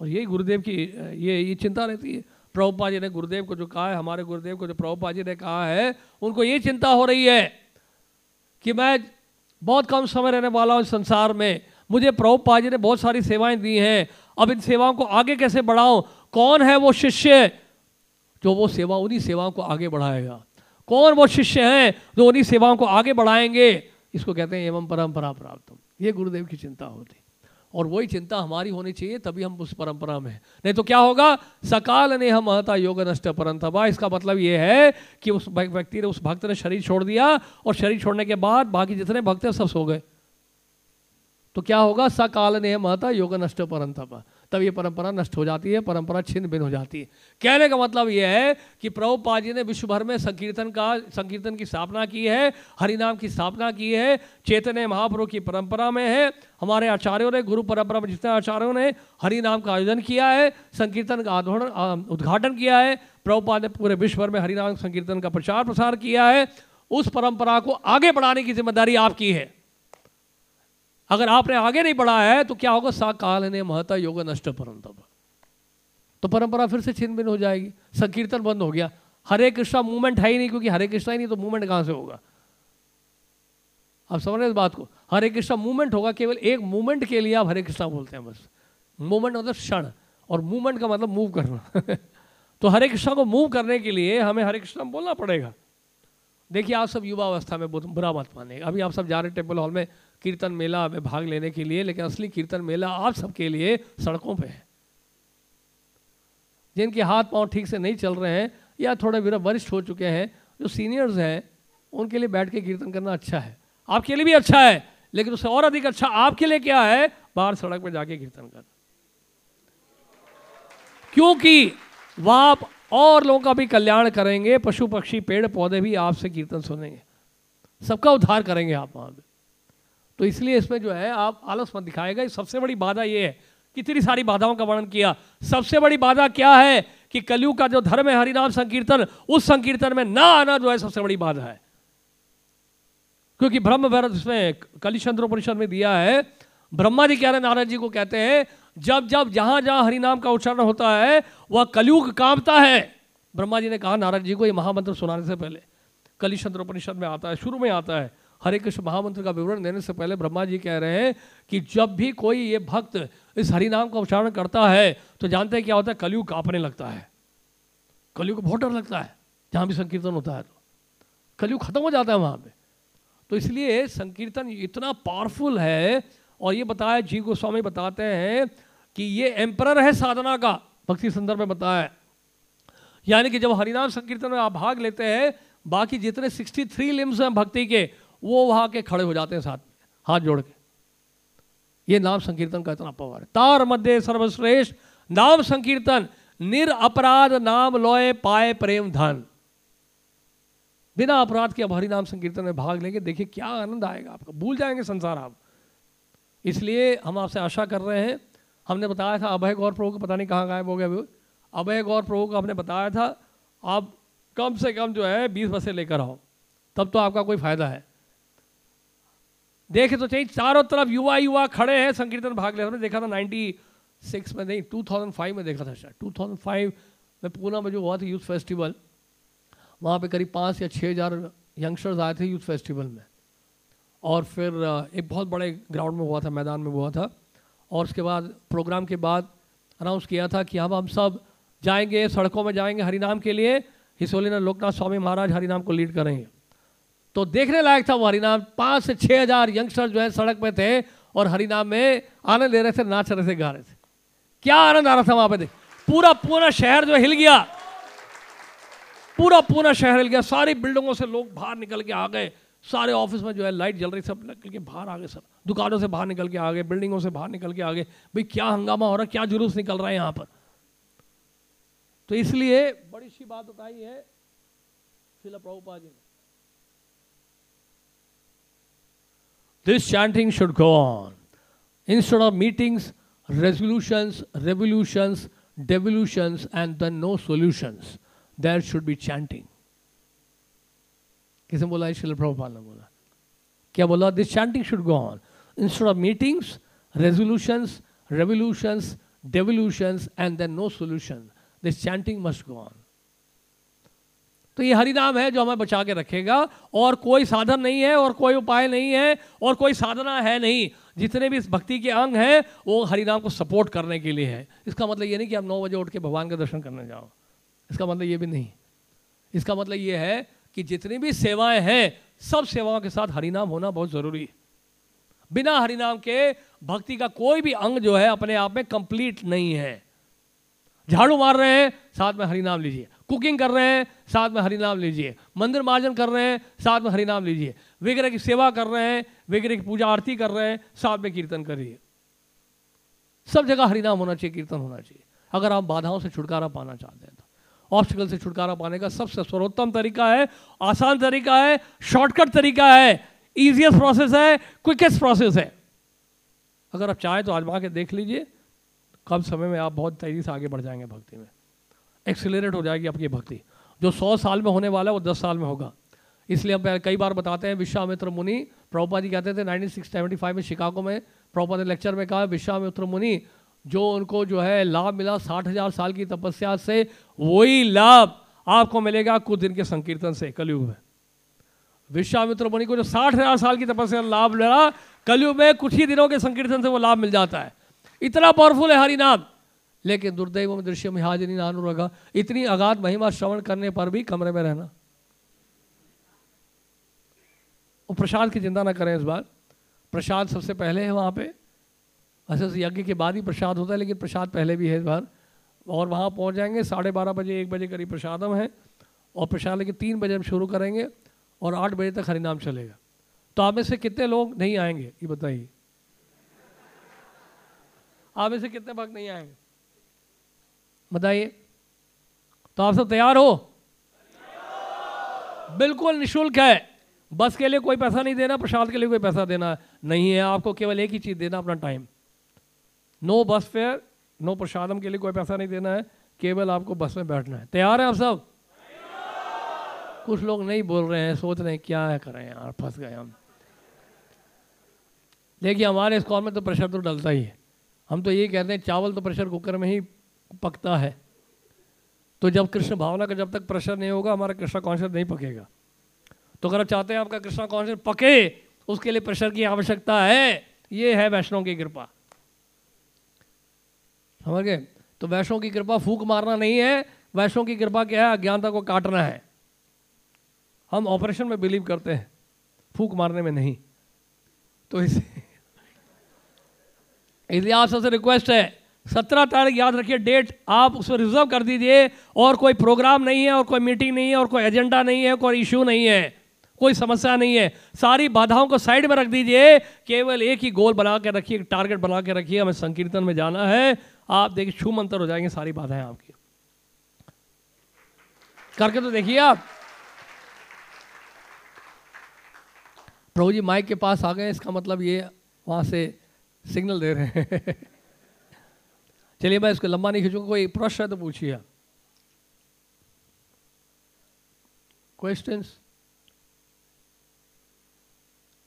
A: और यही गुरुदेव की, ये ये चिंता रहती है। प्रभुपा जी ने गुरुदेव को जो कहा है, हमारे गुरुदेव को जो प्रभुपा जी ने कहा है, उनको ये चिंता हो रही है कि मैं बहुत कम समय रहने वाला हूँ संसार में। मुझे प्रभुपा जी ने बहुत सारी सेवाएँ दी हैं। अब इन सेवाओं को आगे कैसे बढ़ाऊं? कौन है वो शिष्य जो वो सेवा, उन्हीं सेवाओं को आगे बढ़ाएगा? कौन वो शिष्य हैं जो उन्हीं सेवाओं को आगे बढ़ाएँगे? इसको कहते हैं एवं परंपरा प्राप्त ये गुरुदेव की चिंता होती। और वही चिंता हमारी होनी चाहिए, तभी हम उस परंपरा में नहीं तो क्या होगा? सकाल ने हम महता योग नष्ट परंतबा। इसका मतलब ये है कि उस व्यक्ति ने, उस भक्त ने शरीर छोड़ दिया और शरीर छोड़ने के बाद बाकी जितने भक्त हैं सब सो गए। तो क्या होगा? सकाल ने महता योग नष्ट परंतबा। तब ये परंपरा नष्ट हो जाती है, परंपरा छिन्न भिन्न हो जाती है। कहने का मतलब ये है कि प्रभुपाद जी ने विश्व भर में संकीर्तन का, संकीर्तन की स्थापना की है, हरिनाम की स्थापना की है चैतन्य महाप्रभु की परंपरा में है, हमारे आचार्यों ने, गुरु परंपरा में जितने आचार्यों ने हरिनाम का आयोजन किया है, संकीर्तन का उद्घाटन किया है, प्रभुपाद ने पूरे विश्व भर में हरिनाम संकीर्तन का प्रचार प्रसार किया है, उस परंपरा को आगे बढ़ाने की ज़िम्मेदारी आपकी है। अगर आपने आगे नहीं बढ़ा है तो क्या होगा? सा काल ने महता योग नष्ट परंतप। तो परंपरा फिर से छिन भिन्न हो जाएगी। संकीर्तन बंद हो गया। हरे कृष्णा मूवमेंट है ही नहीं, क्योंकि हरे कृष्णा ही नहीं तो मूवमेंट कहाँ से होगा? आप समझ रहे इस बात को? हरे कृष्णा मूवमेंट होगा केवल एक मूवमेंट के लिए आप हरे कृष्णा बोलते हैं बस। मूवमेंट मतलब क्षण, और मूवमेंट का मतलब मूव करना। तो हरे कृष्णा को मूव करने के लिए हमें हरे कृष्णा बोलना पड़ेगा। देखिए, आप सब युवा अवस्था में बुरा मत माने अभी आप सब जा रहे टेंपल हॉल में कीर्तन मेला में भाग लेने के लिए, लेकिन असली कीर्तन मेला आप सबके लिए सड़कों पे है। जिनके हाथ पाँव ठीक से नहीं चल रहे हैं या थोड़े वरिष्ठ हो चुके हैं, जो सीनियर्स हैं, उनके लिए बैठ के कीर्तन करना अच्छा है। आपके लिए भी अच्छा है, लेकिन उससे और अधिक अच्छा आपके लिए क्या है? बाहर सड़क पर जाके कीर्तन करना। क्योंकि वह आप और लोगों का भी कल्याण करेंगे, पशु पक्षी, पेड़ पौधे भी आपसे कीर्तन सुनेंगे। सबका उद्धार करेंगे आप वहाँ पर तो इसलिए इसमें जो है, आप आलस मत दिखाएगा सबसे बड़ी बाधा ये है, कितनी सारी बाधाओं का वर्णन किया। सबसे बड़ी बाधा क्या है कि कलयुग का जो धर्म है, हरिनाम संकीर्तन, उस संकीर्तन में ना आना जो है सबसे बड़ी बाधा है। क्योंकि ब्रह्म भैरव इसमें कलिचंद्रोपनिषद में दिया है ब्रह्मा जी कह रहे नारायण जी को कहते हैं, जब जब जहाँ जहाँ हरिनाम का उच्चारण होता है, वह कलयुग कांपता है। ब्रह्मा जी ने कहा नारायण जी को ये महामंत्र सुनाने से पहले कलिचंद्रोपनिषद में आता है, शुरू में आता है। हरे कृष्ण महामंत्र का विवरण देने से पहले ब्रह्मा जी कह रहे हैं कि जब भी कोई ये भक्त इस हरिनाम का उच्चारण करता है तो जानते हैं क्या होता है? कलयुग कांपने लगता है। कलयुग को बहुत डर लगता है, जहाँ भी संकीर्तन होता है तो। कलयुग खत्म हो जाता है वहाँ पे। तो इसलिए संकीर्तन इतना पावरफुल है, और ये बताया, जी गोस्वामी बताते हैं कि ये एम्पर है साधना का, भक्ति संदर्भ में बताया। यानी कि जब हरिनाम संकीर्तन में आप भाग लेते हैं, बाकी जितने 63 लिम्स हैं भक्ति के वो वहाँ के खड़े हो जाते हैं साथ में हाथ जोड़ के। ये नाम संकीर्तन का इतना पावर है। तार मध्य सर्वश्रेष्ठ, नाम संकीर्तन, निर अपराध नाम लोए पाए प्रेम धन। बिना अपराध के अब हरि नाम संकीर्तन में भाग लेंगे, देखिए क्या आनंद आएगा आपका। भूल जाएँगे संसार आप। इसलिए हम आपसे आशा कर रहे हैं, हमने बताया था अभय गौर प्रभु को, पता नहीं कहाँ गायब हो गया अभय गौर प्रभु को हमने बताया था, आप कम से कम जो है बीस बसे लेकर आओ, तब तो आपका कोई फ़ायदा है। देखे तो चाहिए चारों तरफ़ युवा युवा खड़े हैं, संकीर्तन भाग ले। हमने देखा था नाइन्टी सिक्स में नहीं टू थाउज़ेंड फाइव में देखा था शायद। टू थाउज़ेंड फाइव में पूना में जो हुआ था यूथ फेस्टिवल वहाँ पे करीब पाँच या छः हज़ार यंगस्टर्स आए थे यूथ फेस्टिवल में। और फिर, एक बहुत बड़े ग्राउंड में हुआ था, मैदान में हुआ था। और उसके बाद प्रोग्राम के बाद अनाउंस किया था कि अब हम सब जाएँगे, सड़कों में जाएँगे हरिनाम के लिए। हिसोली लोकनाथ स्वामी महाराज हरिनाम को लीड करेंगे। तो देखने लायक था वो हरिनाम। पाँच से छः हज़ार यंगस्टर जो है सड़क पे थे और हरिनाम में आनंद ले रहे थे, नाच रहे थे, गा रहे थे। क्या आनंद आ रहा था वहाँ पे देख। पूरा पूरा शहर जो हिल गया। पूरा पूरा शहर हिल गया। सारी बिल्डिंगों से लोग बाहर निकल के आ गए। सारे ऑफ़िस में जो है लाइट जल रही, सब निकल के बाहर आ गए, सब दुकानों से बाहर निकल के आ गए, बिल्डिंगों से बाहर निकल के आ गए। भाई, क्या हंगामा हो रहा है? क्या जुलूस निकल रहा है यहाँ पर? तो इसलिए बड़ी सी बात बताई है शिला प्रभुपा जी ने। This chanting should go on. Instead of meetings, resolutions, revolutions, devolutions, and then no solutions, there should be chanting. किसने बोला शिल प्रभुपाल ने बोला क्या बोला this chanting should go on instead of meetings resolutions revolutions devolutions and then no solution this chanting must go on तो ये हरि नाम है जो हमें बचा के रखेगा। और कोई साधन नहीं है, और कोई उपाय नहीं है, और कोई साधना है नहीं। जितने भी इस भक्ति के अंग हैं, वो हरि नाम को सपोर्ट करने के लिए है। इसका मतलब ये नहीं कि आप नौ बजे उठ के भगवान का दर्शन करने जाओ। इसका मतलब ये भी नहीं। इसका मतलब ये है कि जितनी भी सेवाएँ हैं, सब सेवाओं के साथ हरिनाम होना बहुत ज़रूरी है। बिना हरिनाम के भक्ति का कोई भी अंग जो है, अपने आप में कंप्लीट नहीं है। झाड़ू मार रहे हैं, साथ में हरिनाम लीजिए। कुकिंग कर रहे हैं, साथ में हरिनाम लीजिए। मंदिर मार्जन कर रहे हैं, साथ में हरिनाम लीजिए। वगैरह की सेवा कर रहे हैं, वगैरह की पूजा आरती कर रहे हैं, साथ में कीर्तन करिए। सब जगह हरिनाम होना चाहिए, कीर्तन होना चाहिए। अगर आप बाधाओं से छुटकारा पाना चाहते हैं तो। ऑब्स्टिकल से छुटकारा पाने का सबसे सर्वोत्तम तरीका है, आसान तरीका है शॉर्टकट तरीका है। ईजिएस्ट प्रोसेस है क्विकेस्ट प्रोसेस है। अगर आप चाहें तो आजमा के देख लीजिए। कम समय में आप बहुत तेज़ी से आगे बढ़ जाएँगे भक्ति में। एक्सिलेट हो जाएगी आपकी भक्ति। जो सौ साल में होने वाला है, वो दस साल में होगा। इसलिए हम कई बार बताते हैं, विश्वामित्र मुनि प्रभुपा जी कहते थे, नाइनटीन में शिकागो में प्रभुपा ने लेक्चर में कहा, विश्वामित्र मुनि, जो उनको जो है लाभ मिला साठ हज़ार साल की तपस्या से, वही लाभ आपको मिलेगा कुछ दिन के संकीर्तन से, कलयुग में। विश्वामित्र मुनि को जो साठ हज़ार साल की तपस्या लाभ मिला, कलयुग में कुछ ही दिनों के संकीर्तन से वो लाभ मिल जाता है। इतना पावरफुल है हरिनाम। लेकिन दुर्दैव में दृश्य में हाजरी नानुरगा इतनी अगाध महिमा श्रवण करने पर भी कमरे में रहना। और प्रसाद की चिंता ना करें इस बार। प्रसाद सबसे पहले है वहाँ पे। अच्छा यज्ञ के बाद ही प्रसाद होता है, लेकिन प्रसाद पहले भी है इस बार। और वहाँ पहुँच जाएँगे, साढ़े बारह बजे, एक बजे करीब प्रसादम है। और प्रसाद लेकिन तीन बजे हम शुरू करेंगे और आठ बजे तक हरिनाम चलेगा। तो आप में से कितने लोग नहीं आएँगे? ये बताइए। आप में से कितने भक्त नहीं आएँगे? बताइए। तो आप सब तैयार हो? बिल्कुल, निशुल्क है। बस के लिए कोई पैसा नहीं देना, प्रसाद के लिए कोई पैसा देना नहीं है। आपको केवल एक ही चीज़ देना, अपना time no bus fare no prasadam के लिए कोई पैसा नहीं देना है। केवल आपको बस में बैठना है। तैयार है आप सब? कुछ लोग नहीं बोल रहे हैं, सोच रहे हैं, क्या है करें यार, फंस गए हम। देखिए, हमारे इस कॉल में तो प्रेशर तो डलता ही है। हम तो यही कहते हैं, चावल तो प्रेशर कुकर में ही पकता है। तो जब कृष्ण भावना का जब तक प्रेशर नहीं होगा, हमारा कृष्णा कॉन्शियस नहीं पकेगा। तो अगर आप चाहते हैं आपका कृष्णा कॉन्शियस पके, उसके लिए प्रेशर की आवश्यकता है, ये है वैष्णव की कृपा। समझ गए? तो वैष्णव की कृपा फूक मारना नहीं है, वैष्णव की कृपा क्या है? अज्ञानता को काटना है। हम ऑपरेशन में बिलीव करते हैं, फूक मारने में नहीं। तो इसे इसलिए आप सबसे रिक्वेस्ट है सत्रह तारीख याद रखिए डेट आप उसमें रिज़र्व कर दीजिए। और कोई प्रोग्राम नहीं है, और कोई मीटिंग नहीं है, और कोई एजेंडा नहीं है, कोई इश्यू नहीं है। कोई समस्या नहीं है। सारी बाधाओं को साइड में रख दीजिए। केवल एक ही गोल बना के रखिए टारगेट बना के रखिए। हमें संकीर्तन में जाना है। आप देखिए, छू मंतर हो जाएँगे, सारी बाधाएँ आपकी। करके तो देखिए आप। प्रभु जी माइक के पास आ गए, इसका मतलब ये, वहाँ से सिग्नल दे रहे हैं। चलिए मैं इसको लंबा नहीं खींचूँगा कोई प्रश्न है तो पूछिए। क्वेश्चंस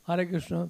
A: हरे कृष्ण।